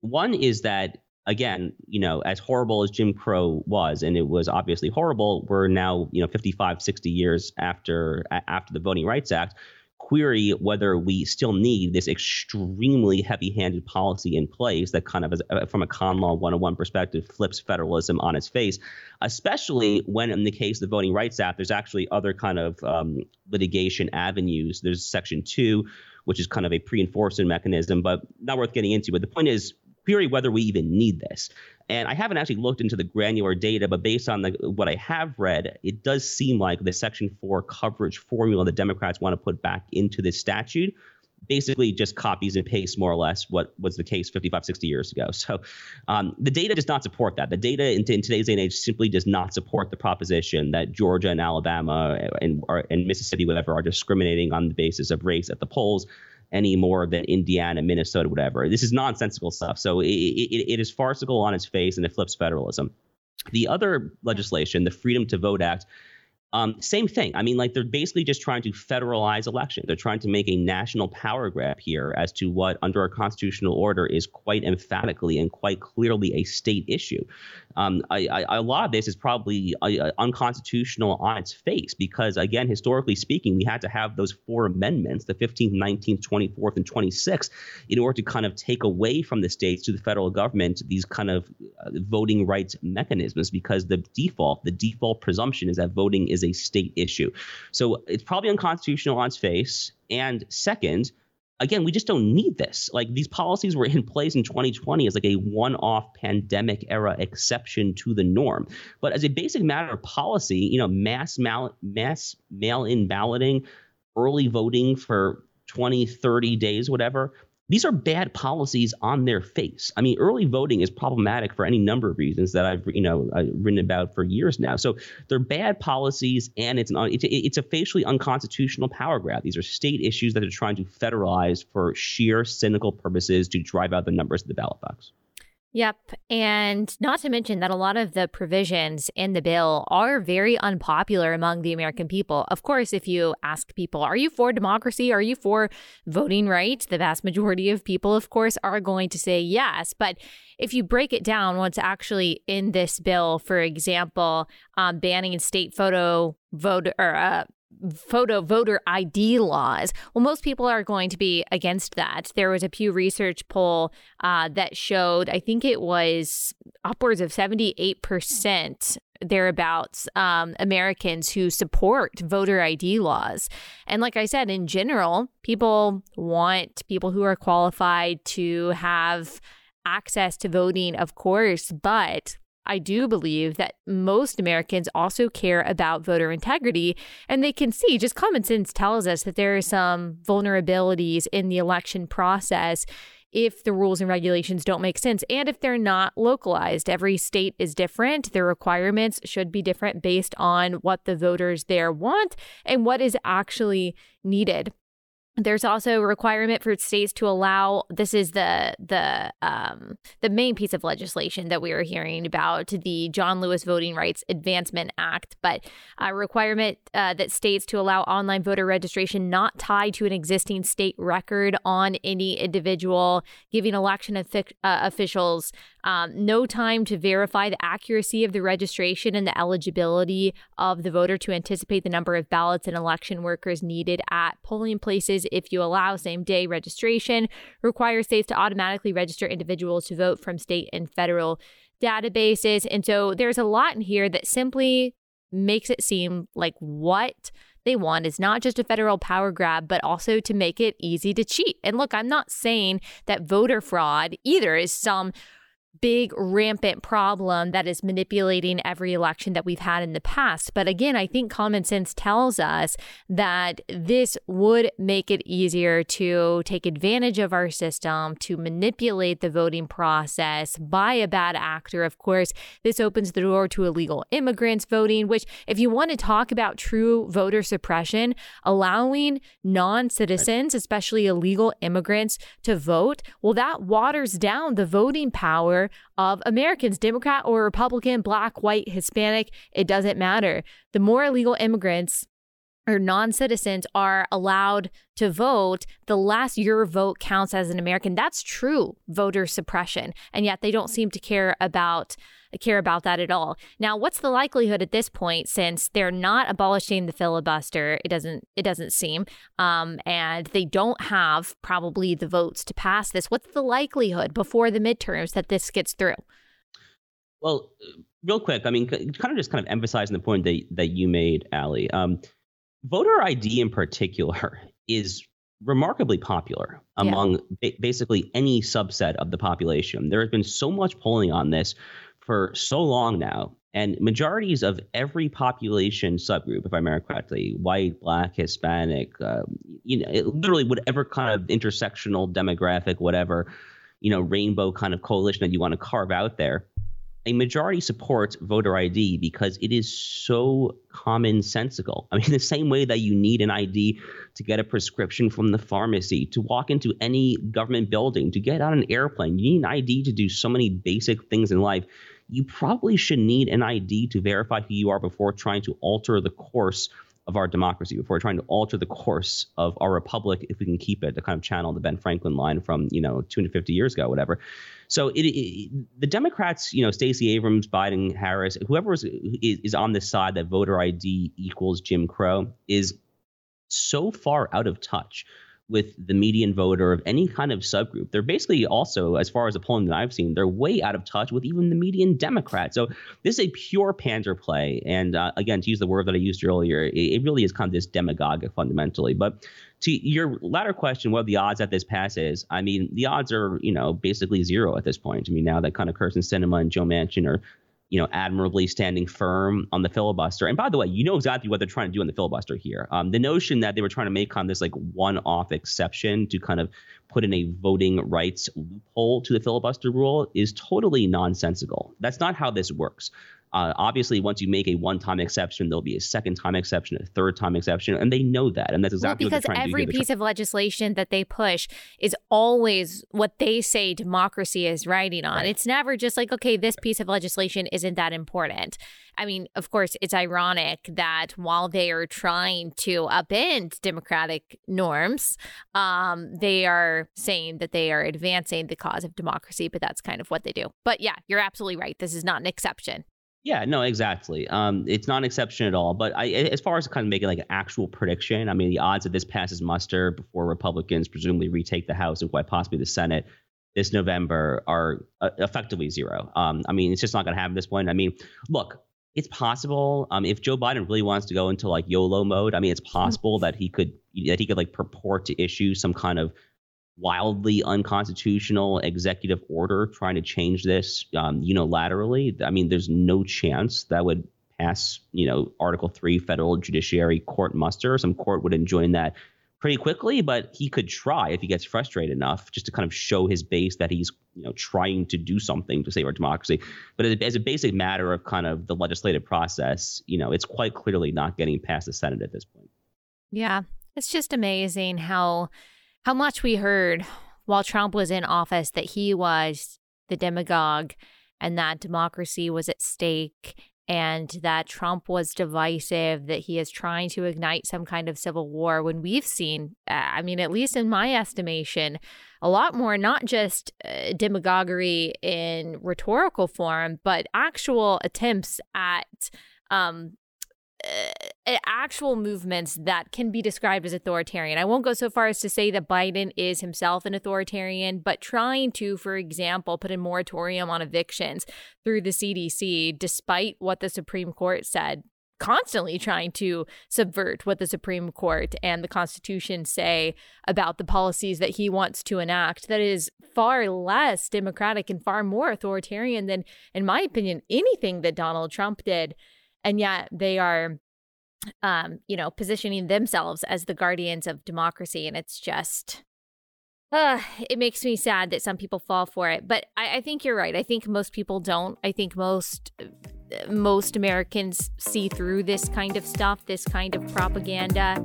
Speaker 2: One is that again, you know, as horrible as Jim Crow was, and it was obviously horrible, we're now, you know, 55, 60 years after after the Voting Rights Act query whether we still need this extremely heavy-handed policy in place that kind of, is, uh, from a con law 101 perspective, flips federalism on its face, especially when in the case of the Voting Rights Act, there's actually other kind of um, litigation avenues. There's Section 2, which is kind of a pre-enforcement mechanism, but not worth getting into. But the point is, query whether we even need this. And I haven't actually looked into the granular data, but based on the, what I have read, it does seem like the Section 4 coverage formula the Democrats want to put back into this statute basically just copies and pastes more or less what was the case 55, 60 years ago. So um, the data does not support that. The data in, in, today's day and age simply does not support the proposition that Georgia and Alabama and, and Mississippi, whatever, are discriminating on the basis of race at the polls any more than Indiana, Minnesota, whatever. This is nonsensical stuff. So it, it, it is farcical on its face and it flips federalism. The other legislation, the Freedom to Vote Act, um, same thing. I mean, like they're basically just trying to federalize election. They're trying to make a national power grab here as to what, under our constitutional order, is quite emphatically and quite clearly a state issue. Um, I, I, a lot of this is probably uh, unconstitutional on its face because, again, historically speaking, we had to have those four amendments, the 15th, 19th, 24th, and 26th, in order to kind of take away from the states to the federal government these kind of uh, voting rights mechanisms because the default, the default presumption is that voting is is a state issue. So it's probably unconstitutional on its face. And second, again, we just don't need this. Like these policies were in place in 2020 as like a one-off pandemic era exception to the norm. But as a basic matter of policy, you know, mass mal- mass mail-in balloting, early voting for 20, 30 days, whatever, these are bad policies on their face. I mean, early voting is problematic for any number of reasons that I've you know uh, written about for years now. So they're bad policies, and it's an it's, it's a facially unconstitutional power grab. These are state issues that are trying to federalize for sheer cynical purposes to drive out the numbers of the ballot box.
Speaker 1: Yep. And not to mention that a lot of the provisions in the bill are very unpopular among the American people. Of course, if you ask people, are you for democracy? Are you for voting rights? The vast majority of people, of course, are going to say yes. But if you break it down, what's actually in this bill, for example, um, banning state photo vote or uh, photo voter ID laws. Well, most people are going to be against that. There was a Pew Research poll uh, that showed, I think it was upwards of 78% thereabouts um, Americans who support voter ID laws. And like I said, in general, people want people who are qualified to have access to voting, of course, but I do believe that most Americans also care about voter integrity and they can see just common sense tells us that there are some vulnerabilities in the election process if the rules and regulations don't make sense and if they're not localized. Every state is different. The requirements should be different based on what the voters there want and what is actually needed. There's also a requirement for states to allow. This is the the um, the main piece of legislation that we are hearing about the John Lewis Voting Rights Advancement Act, but a requirement uh, that states to allow online voter registration not tied to an existing state record on any individual, giving election uh, officials um, no time to verify the accuracy of the registration and the eligibility of the voter to anticipate the number of ballots and election workers needed at polling places if you allow same day registration, require states to automatically register individuals to vote from state and federal databases. And so there's a lot in here that simply makes it seem like what they want is not just a federal power grab, but also to make it easy to cheat. And look, I'm not saying that voter fraud either is some big rampant problem that is manipulating every election that we've had in the past. But again, I think common sense tells us that this would make it easier to take advantage of our system, to manipulate the voting process by a bad actor. Of course, this opens the door to illegal immigrants voting, which, if you want to talk about true voter suppression, allowing non citizens, especially illegal immigrants, to vote, well, that waters down the voting power of Americans, Democrat or Republican, black, white, Hispanic, it doesn't matter. The more illegal immigrants or non citizens are allowed to vote, the less your vote counts as an American. That's true voter suppression. And yet they don't seem to care about care about that at all. Now, what's the likelihood at this point, since they're not abolishing the filibuster? It doesn't it doesn't seem, um, and they don't have probably the votes to pass this. What's the likelihood before the midterms that this gets through?
Speaker 2: Well, real quick, I mean, kind of just kind of emphasizing the point that that you made, Allie. Um, voter ID in particular is remarkably popular among yeah. ba- basically any subset of the population. There has been so much polling on this for so long now, and majorities of every population subgroup, if I remember correctly, white, black, Hispanic, uh, you know, it, literally whatever kind of intersectional demographic, whatever, you know, rainbow kind of coalition that you want to carve out there, a majority supports voter ID because it is so commonsensical. I mean, the same way that you need an ID to get a prescription from the pharmacy, to walk into any government building, to get on an airplane, you need an ID to do so many basic things in life. You probably should need an ID to verify who you are before trying to alter the course of our democracy, before trying to alter the course of our republic, if we can keep it, to kind of channel the Ben Franklin line from, you know, 250 years ago, whatever. So it, it, the Democrats, you know, Stacey Abrams, Biden, Harris, whoever is, is on this side that voter ID equals Jim Crow is so far out of touch with the median voter of any kind of subgroup. They're basically also, as far as the polling that I've seen, they're way out of touch with even the median Democrat. So this is a pure pander play. And uh, again, to use the word that I used earlier, it, it, really is kind of this demagogic fundamentally. But to your latter question, what are the odds that this passes? I mean, the odds are, you know, basically zero at this point. I mean, now that kind of Kyrsten Sinema and Joe Manchin are you know, admirably standing firm on the filibuster. And by the way, you know exactly what they're trying to do on the filibuster here. Um, the notion that they were trying to make on this like one-off exception to kind of put in a voting rights loophole to the filibuster rule is totally nonsensical. That's not how this works. Uh, obviously, once you make a one-time exception, there'll be a second-time exception, a third-time exception, and they know that, and that's exactly
Speaker 1: well, because
Speaker 2: what they're trying
Speaker 1: every
Speaker 2: to do.
Speaker 1: piece of legislation that they push is always what they say democracy is riding on. Right. It's never just like, okay, this piece of legislation isn't that important. I mean, of course, it's ironic that while they are trying to upend democratic norms, um, they are saying that they are advancing the cause of democracy, but that's kind of what they do. But yeah, you're absolutely right. This is not an exception.
Speaker 2: Yeah, no, exactly. Um, it's not an exception at all. But I, as far as kind of making like an actual prediction, I mean, the odds that this passes muster before Republicans presumably retake the House and quite possibly the Senate this November are uh, effectively zero. Um, I mean, it's just not going to happen at this point. I mean, look, it's possible um, if Joe Biden really wants to go into like YOLO mode. I mean, it's possible that he could that he could like purport to issue some kind of wildly unconstitutional executive order trying to change this um, unilaterally. I mean, there's no chance that would pass, you know, Article 3 federal judiciary court muster. Some court would enjoin that pretty quickly, but he could try if he gets frustrated enough just to kind of show his base that he's, you know, trying to do something to save our democracy. But as a, as a basic matter of kind of the legislative process, you know, it's quite clearly not getting past the Senate at this point.
Speaker 1: Yeah. It's just amazing how how much we heard while Trump was in office that he was the demagogue and that democracy was at stake and that Trump was divisive, that he is trying to ignite some kind of civil war. When we've seen, uh, I mean, at least in my estimation, a lot more, not just uh, demagoguery in rhetorical form, but actual attempts at um, uh, actual movements that can be described as authoritarian. I won't go so far as to say that Biden is himself an authoritarian, but trying to, for example, put a moratorium on evictions through the CDC, despite what the Supreme Court said constantly trying to subvert what the Supreme Court and the Constitution say about the policies that he wants to enact that is far less democratic and far more authoritarian than in my opinion anything that Donald Trump did and yet they are um you know positioning themselves as the guardians of democracy and it's just uh, it makes me sad that some people fall for it but I, I think you're right. I think most people don't. I think most most americans see through this kind of stuff this kind of propaganda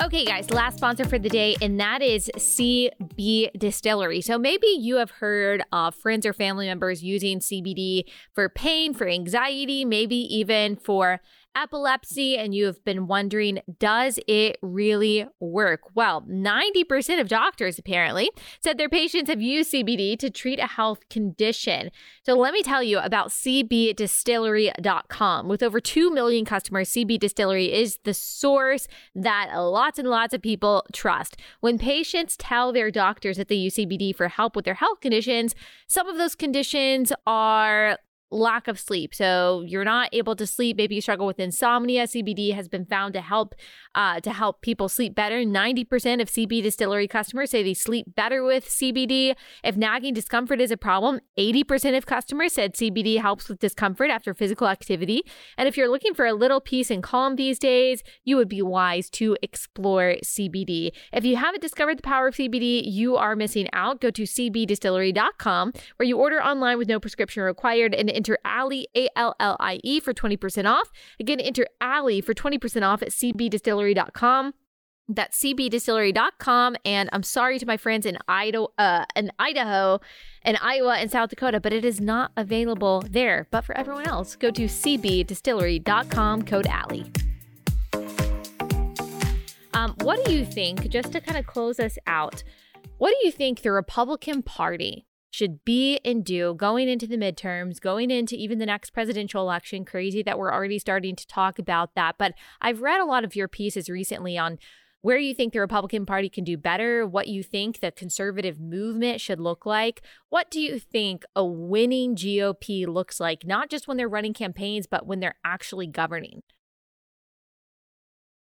Speaker 1: Okay, guys, last sponsor for the day, and that is CB Distillery. So maybe you have heard of friends or family members using CBD for pain, for anxiety, maybe even for epilepsy and you have been wondering, does it really work? Well, 90% of doctors apparently said their patients have used CBD to treat a health condition. So let me tell you about cbdistillery.com. With over 2 million customers, CB Distillery is the source that lots and lots of people trust. When patients tell their doctors that they use CBD for help with their health conditions, some of those conditions are lack of sleep. So you're not able to sleep. Maybe you struggle with insomnia. CBD has been found to help uh, to help people sleep better. 90% of CB distillery customers say they sleep better with CBD. If nagging discomfort is a problem, 80% of customers said CBD helps with discomfort after physical activity. And if you're looking for a little peace and calm these days, you would be wise to explore CBD. If you haven't discovered the power of CBD, you are missing out. Go to cbdistillery.com where you order online with no prescription required and enter Allie A L L I E for 20% off. Again, enter Allie for 20% off at cbdistillery cbdistillery.com. That's cbdistillery.com. And I'm sorry to my friends in Idaho, uh, in Idaho and Iowa and South Dakota, but it is not available there. But for everyone else, go to cbdistillery.com, code Allie. Um, what do you think, just to kind of close us out, what do you think the Republican Party should be and do going into the midterms, going into even the next presidential election. Crazy that we're already starting to talk about that. But I've read a lot of your pieces recently on where you think the Republican Party can do better, what you think the conservative movement should look like. What do you think a winning GOP looks like, not just when they're running campaigns, but when they're actually governing?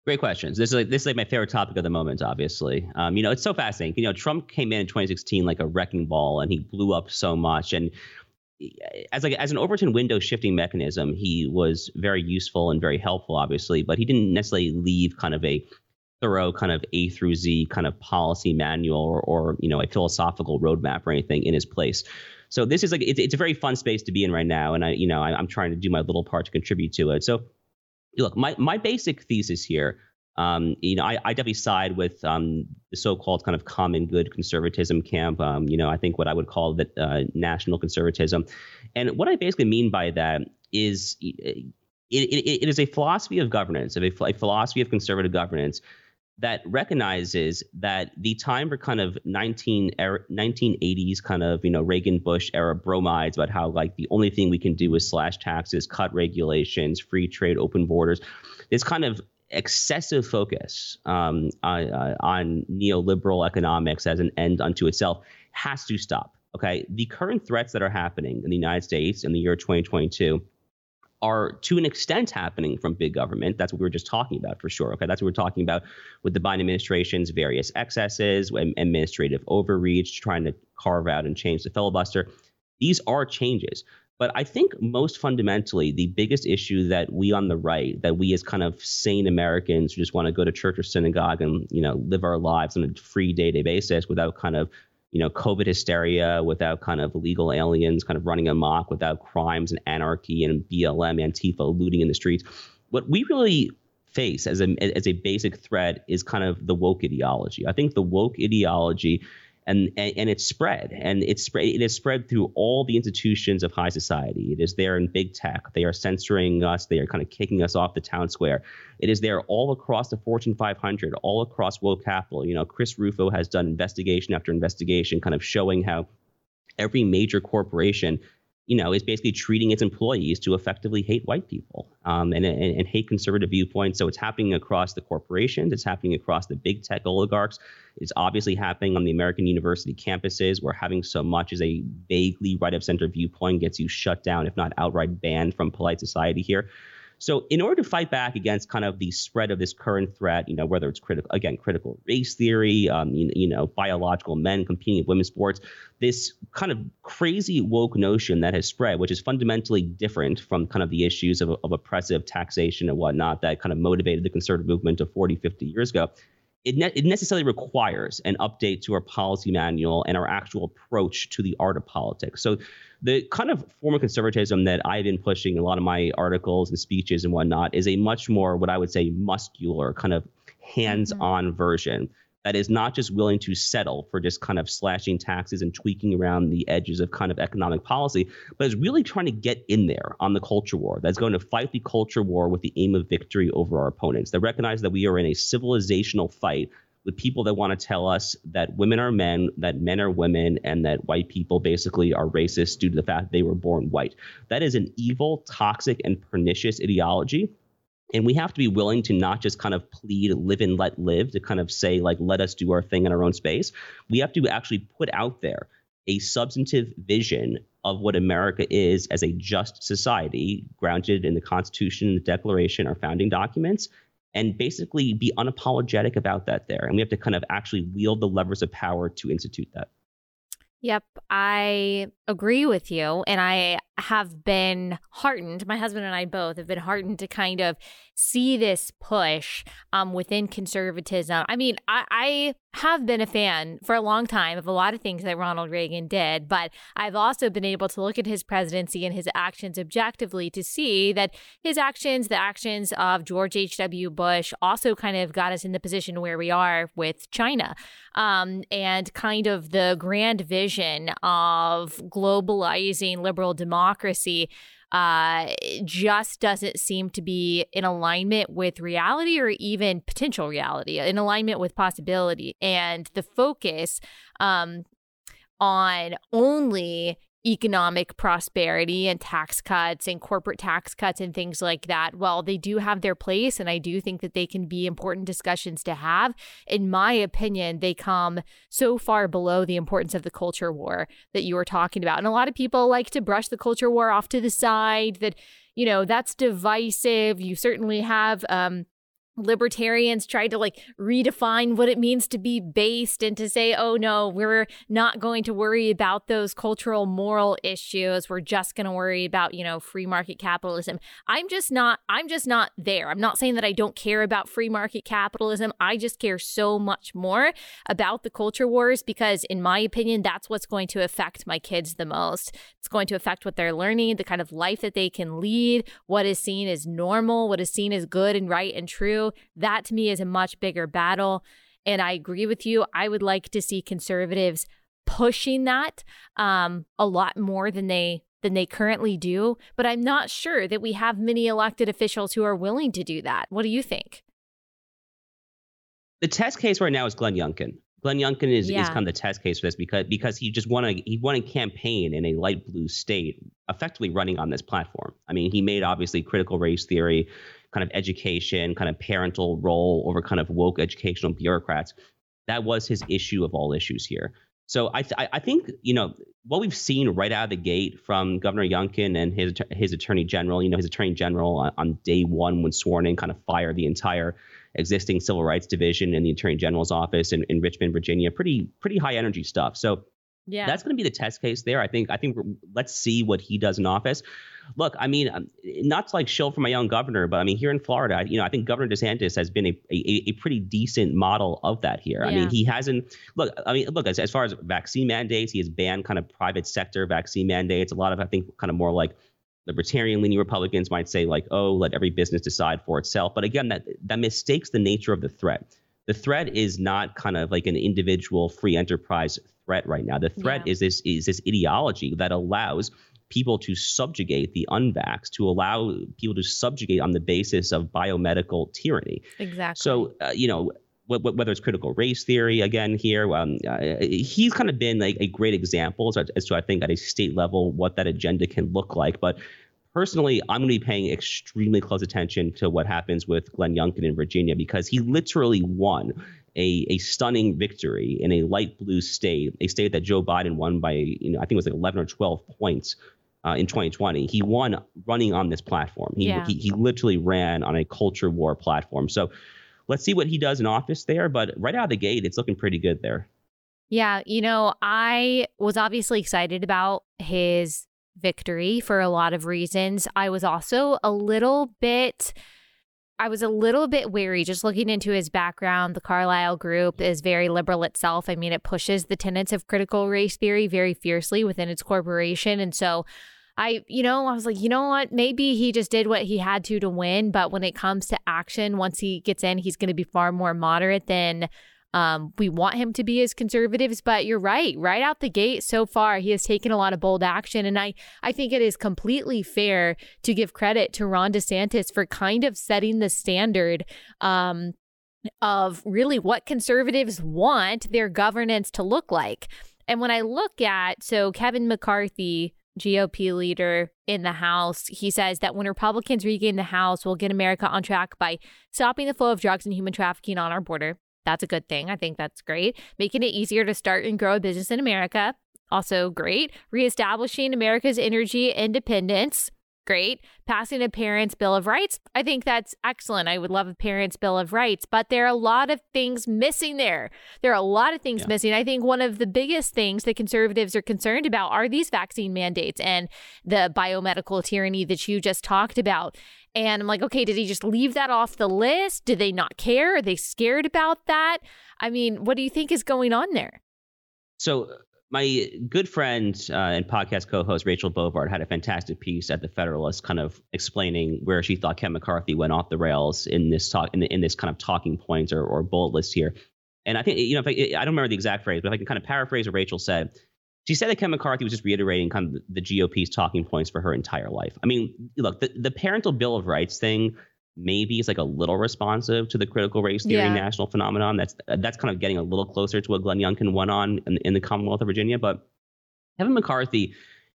Speaker 2: Great questions. This is like this is like my favorite topic of the moment. Obviously, um, you know it's so fascinating. You know, Trump came in in 2016 like a wrecking ball, and he blew up so much. And as like as an Overton window shifting mechanism, he was very useful and very helpful, obviously. But he didn't necessarily leave kind of a thorough kind of A through Z kind of policy manual or, or you know a philosophical roadmap or anything in his place. So this is like it's, it's a very fun space to be in right now, and I you know I, I'm trying to do my little part to contribute to it. So look, my my basic thesis here, um, you know, I, I definitely side with um, the so-called kind of common good conservatism camp. Um, you know, I think what I would call the uh, national conservatism, and what I basically mean by that is. It, it, it is a philosophy of governance, of a, a philosophy of conservative governance that recognizes that the time for kind of 19 er, 1980s kind of you know Reagan Bush era bromides about how like the only thing we can do is slash taxes, cut regulations, free trade, open borders, this kind of excessive focus um, uh, on neoliberal economics as an end unto itself has to stop. Okay, the current threats that are happening in the United States in the year 2022 are to an extent happening from big government. That's what we were just talking about for sure. Okay, that's what we're talking about with the Biden administration's various excesses, administrative overreach, trying to carve out and change the filibuster. These are changes. But I think most fundamentally, the biggest issue that we on the right, that we as kind of sane Americans who just want to go to church or synagogue and you know live our lives on a free day-to-day basis without kind of you know, COVID hysteria, without kind of illegal aliens kind of running amok, without crimes and anarchy and BLM, Antifa looting in the streets. What we really face as a as a basic threat is kind of the woke ideology. I think the woke ideology and, and, and it's spread and it's spread it is spread through all the institutions of high society. It is there in big tech. They are censoring us. They are kind of kicking us off the town square. It is there all across the fortune 500 all across world capital. You know chris rufo has done investigation after investigation kind of showing how every major corporation you know, is basically treating its employees to effectively hate white people um, and, and, and, hate conservative viewpoints. So it's happening across the corporations, it's happening across the big tech oligarchs. It's obviously happening on the American university campuses where having so much as a vaguely right of center viewpoint gets you shut down, if not outright banned from polite society here. So, in order to fight back against kind of the spread of this current threat, you know, whether it's critical, again, critical race theory, um, you, you, know, biological men competing in women's sports, this kind of crazy woke notion that has spread, which is fundamentally different from kind of the issues of, of oppressive taxation and whatnot that kind of motivated the conservative movement of 40, 50 years ago it, ne- it necessarily requires an update to our policy manual and our actual approach to the art of politics. So, the kind of form of conservatism that I've been pushing in a lot of my articles and speeches and whatnot is a much more, what I would say, muscular, kind of hands on mm-hmm. version that is not just willing to settle for just kind of slashing taxes and tweaking around the edges of kind of economic policy, but is really trying to get in there on the culture war. That's going to fight the culture war with the aim of victory over our opponents. That recognize that we are in a civilizational fight with people that want to tell us that women are men, that men are women, and that white people basically are racist due to the fact they were born white. That is an evil, toxic, and pernicious ideology and we have to be willing to not just kind of plead live and let live to kind of say like let us do our thing in our own space we have to actually put out there a substantive vision of what america is as a just society grounded in the constitution the declaration our founding documents and basically be unapologetic about that there and we have to kind of actually wield the levers of power to institute that
Speaker 1: Yep, I agree with you. And I have been heartened, my husband and I both have been heartened to kind of see this push um, within conservatism. I mean, I, I have been a fan for a long time of a lot of things that Ronald Reagan did, but I've also been able to look at his presidency and his actions objectively to see that his actions, the actions of George H.W. Bush, also kind of got us in the position where we are with China um, and kind of the grand vision of globalizing liberal democracy uh, just doesn't seem to be in alignment with reality or even potential reality, in alignment with possibility. And the focus um, on only economic prosperity and tax cuts and corporate tax cuts and things like that, while they do have their place, and I do think that they can be important discussions to have, in my opinion, they come so far below the importance of the culture war that you were talking about. And a lot of people like to brush the culture war off to the side, that, you know, that's divisive. You certainly have, um, libertarians tried to like redefine what it means to be based and to say oh no we're not going to worry about those cultural moral issues. We're just going to worry about you know free market capitalism. I'm just not i'm just not there. I'm not saying that i don't care about free market capitalism. I just care so much more about the culture wars because in my opinion that's what's going to affect my kids the most. It's going to affect what they're learning the kind of life that they can lead what is seen as normal what is seen as good and right and true that to me is a much bigger battle. And I agree with you. I would like to see conservatives pushing that um, a lot more than they than they currently do. But I'm not sure that we have many elected officials who are willing to do that. What do you think?
Speaker 2: The test case right now is Glenn Youngkin. Glenn Youngkin is, yeah. is kind of the test case for this because because he just won a he won a campaign in a light blue state, effectively running on this platform. I mean, he made obviously critical race theory kind of education, kind of parental role over kind of woke educational bureaucrats. That was his issue of all issues here. So I, th- I think you know what we've seen right out of the gate from Governor Youngkin and his his attorney general. You know his attorney general on, on day one when sworn in kind of fired the entire existing civil rights division in the attorney general's office in, in Richmond, Virginia. Pretty pretty high energy stuff. So yeah. That's going to be the test case there. I think. I think. Let's see what he does in office. Look, I mean, um, not to like show for my young governor, but I mean, here in Florida, you know, I think Governor DeSantis has been a a, a pretty decent model of that here. Yeah. I mean, he hasn't. Look, I mean, look as as far as vaccine mandates, he has banned kind of private sector vaccine mandates. A lot of, I think, kind of more like libertarian leaning Republicans might say like, oh, let every business decide for itself. But again, that that mistakes the nature of the threat. The threat is not kind of like an individual free enterprise threat right now. The threat yeah. is this is this ideology that allows people to subjugate the unvaxxed, to allow people to subjugate on the basis of biomedical tyranny.
Speaker 1: Exactly.
Speaker 2: So, uh, you know, whether it's critical race theory again here, um, uh, he's kind of been like a great example as, as to I think at a state level what that agenda can look like. But personally, I'm going to be paying extremely close attention to what happens with Glenn Youngkin in Virginia because he literally won a, a stunning victory in a light blue state, a state that Joe Biden won by, you know, I think it was like 11 or 12 points uh, in 2020. He won running on this platform. He, yeah. he, he literally ran on a culture war platform. So let's see what he does in office there. But right out of the gate, it's looking pretty good there.
Speaker 1: Yeah, you know, I was obviously excited about his victory for a lot of reasons. I was also a little bit I was a little bit wary just looking into his background. The Carlyle Group is very liberal itself. I mean, it pushes the tenets of critical race theory very fiercely within its corporation. And so I, you know, I was like, you know what? Maybe he just did what he had to to win. But when it comes to action, once he gets in, he's going to be far more moderate than Um, we want him to be as conservatives, but you're right. Right out the gate, so far, he has taken a lot of bold action, and I I think it is completely fair to give credit to Ron DeSantis for kind of setting the standard. Um, of really what conservatives want their governance to look like. And when I look at, so Kevin McCarthy, GOP leader in the House, he says that when Republicans regain the House, we'll get America on track by stopping the flow of drugs and human trafficking on our border. That's a good thing. I think that's great. Making it easier to start and grow a business in America. Also great. Reestablishing America's energy independence. Great. Passing a parent's bill of rights. I think that's excellent. I would love a parent's bill of rights, but there are a lot of things missing there. There are a lot of things yeah. missing. I think one of the biggest things that conservatives are concerned about are these vaccine mandates and the biomedical tyranny that you just talked about. And I'm like, okay, did he just leave that off the list? Do they not care? Are they scared about that? I mean, what do you think is going on there?
Speaker 2: So, my good friend uh, and podcast co-host Rachel Bovard had a fantastic piece at the Federalist, kind of explaining where she thought Ken McCarthy went off the rails in this talk, in, in this kind of talking points or, or bullet list here. And I think you know, I, I don't remember the exact phrase, but if I can kind of paraphrase what Rachel said, she said that Ken McCarthy was just reiterating kind of the GOP's talking points for her entire life. I mean, look, the, the parental bill of rights thing maybe is like a little responsive to the critical race theory yeah. national phenomenon. That's uh, that's kind of getting a little closer to what Glenn Youngkin went on in, in the Commonwealth of Virginia. But Kevin McCarthy,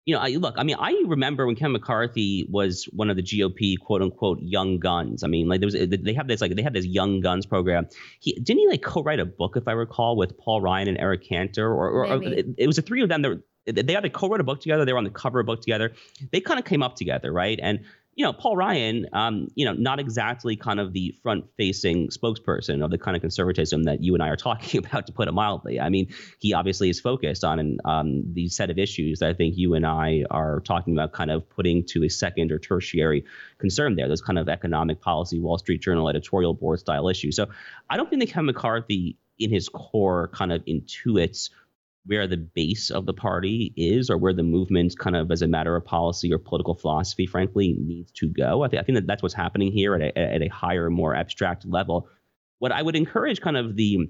Speaker 2: you know, I, look, I mean, I remember when Kevin McCarthy was one of the GOP quote unquote young guns. I mean, like there was uh, they have this like they have this young guns program. He didn't he like co-write a book if I recall with Paul Ryan and Eric Cantor, or, or, or it, it, was the three of them that. they either co-wrote a book together. They were on the cover of a book together. They kind of came up together, right? And you know, Paul Ryan, um, you know, not exactly kind of the front-facing spokesperson of the kind of conservatism that you and I are talking about, to put it mildly. I mean, he obviously is focused on um, the set of issues that I think you and I are talking about, kind of putting to a second or tertiary concern there. Those kind of economic policy, Wall Street Journal editorial board style issues. So I don't think that Kevin McCarthy, in his core, kind of intuits where the base of the party is or where the movement kind of as a matter of policy or political philosophy frankly needs to go. I, th- I think that that's what's happening here at a, at a higher more abstract level. What i would encourage kind of the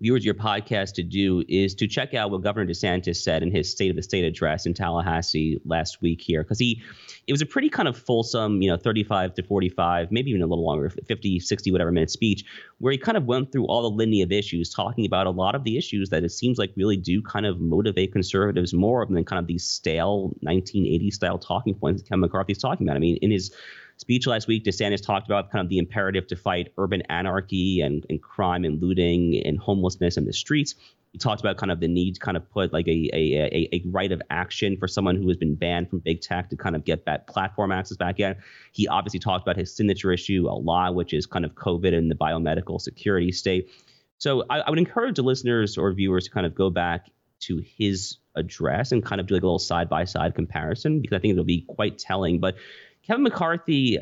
Speaker 2: viewers your podcast to do is to check out what Governor DeSantis said in his State of the State address in Tallahassee last week here, because he, it was a pretty kind of fulsome, you know, 35 to 45, maybe even a little longer, 50, 60, whatever minute speech, where he kind of went through all the litany of issues, talking about a lot of the issues that it seems like really do kind of motivate conservatives more than kind of these stale 1980 style talking points that Ken McCarthy's talking about. I mean, in his speech last week, DeSantis talked about kind of the imperative to fight urban anarchy and, and crime and looting and homelessness in the streets. He talked about kind of the need to kind of put like a, a, a, a right of action for someone who has been banned from big tech to kind of get that platform access back in. He obviously talked about his signature issue, a lot, which is kind of COVID and the biomedical security state. So I, I would encourage the listeners or viewers to kind of go back to his address and kind of do like a little side by side comparison because I think it'll be quite telling. But Kevin McCarthy,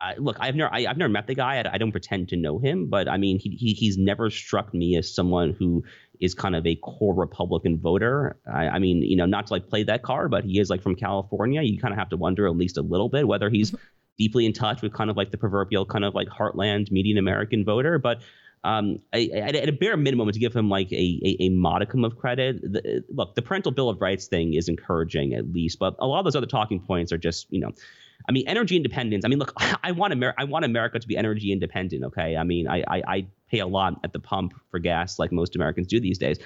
Speaker 2: I, look, I've never I, have never met the guy. I, I, don't pretend to know him, but I mean, he, he he's never struck me as someone who is kind of a core Republican voter. I, I, mean, you know, not to like play that card, but he is like from California. You kind of have to wonder at least a little bit whether he's deeply in touch with kind of like the proverbial kind of like heartland median American voter. But um, I, I, at a bare minimum, to give him like a, a, a modicum of credit, the, look, the parental bill of rights thing is encouraging at least, but a lot of those other talking points are just, you know, I mean, energy independence. I mean, look, I want America. I want America to be energy independent. Okay, I mean, I, I, I pay a lot at the pump for gas, like most Americans do these days.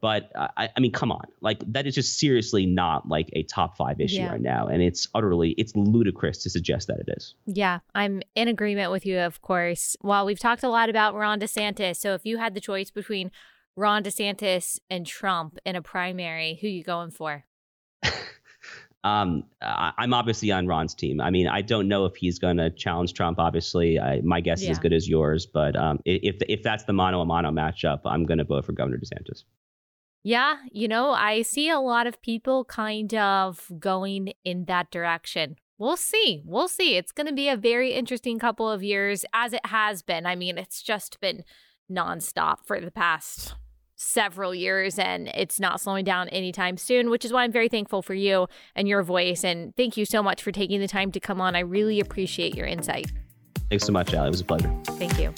Speaker 2: But uh, I, I mean, come on, like that is just seriously not like a top five issue yeah. right now, and it's utterly, it's ludicrous to suggest that it is.
Speaker 1: Yeah, I'm in agreement with you, of course. While we've talked a lot about Ron DeSantis, so if you had the choice between Ron DeSantis and Trump in a primary, who you going for?
Speaker 2: um, I, am obviously on Ron's team. I mean, I don't know if he's going to challenge Trump. Obviously, I, my guess yeah. is as good as yours. But um, if if that's the mano a mano matchup, I'm going to vote for Governor DeSantis.
Speaker 1: Yeah, you know, I see a lot of people kind of going in that direction. We'll see. We'll see. It's going to be a very interesting couple of years, as it has been. I mean, it's just been nonstop for the past several years and it's not slowing down anytime soon, which is why I'm very thankful for you and your voice. And thank you so much for taking the time to come on. I really appreciate your insight.
Speaker 2: Thanks so much, Allie. It was a pleasure.
Speaker 1: Thank you.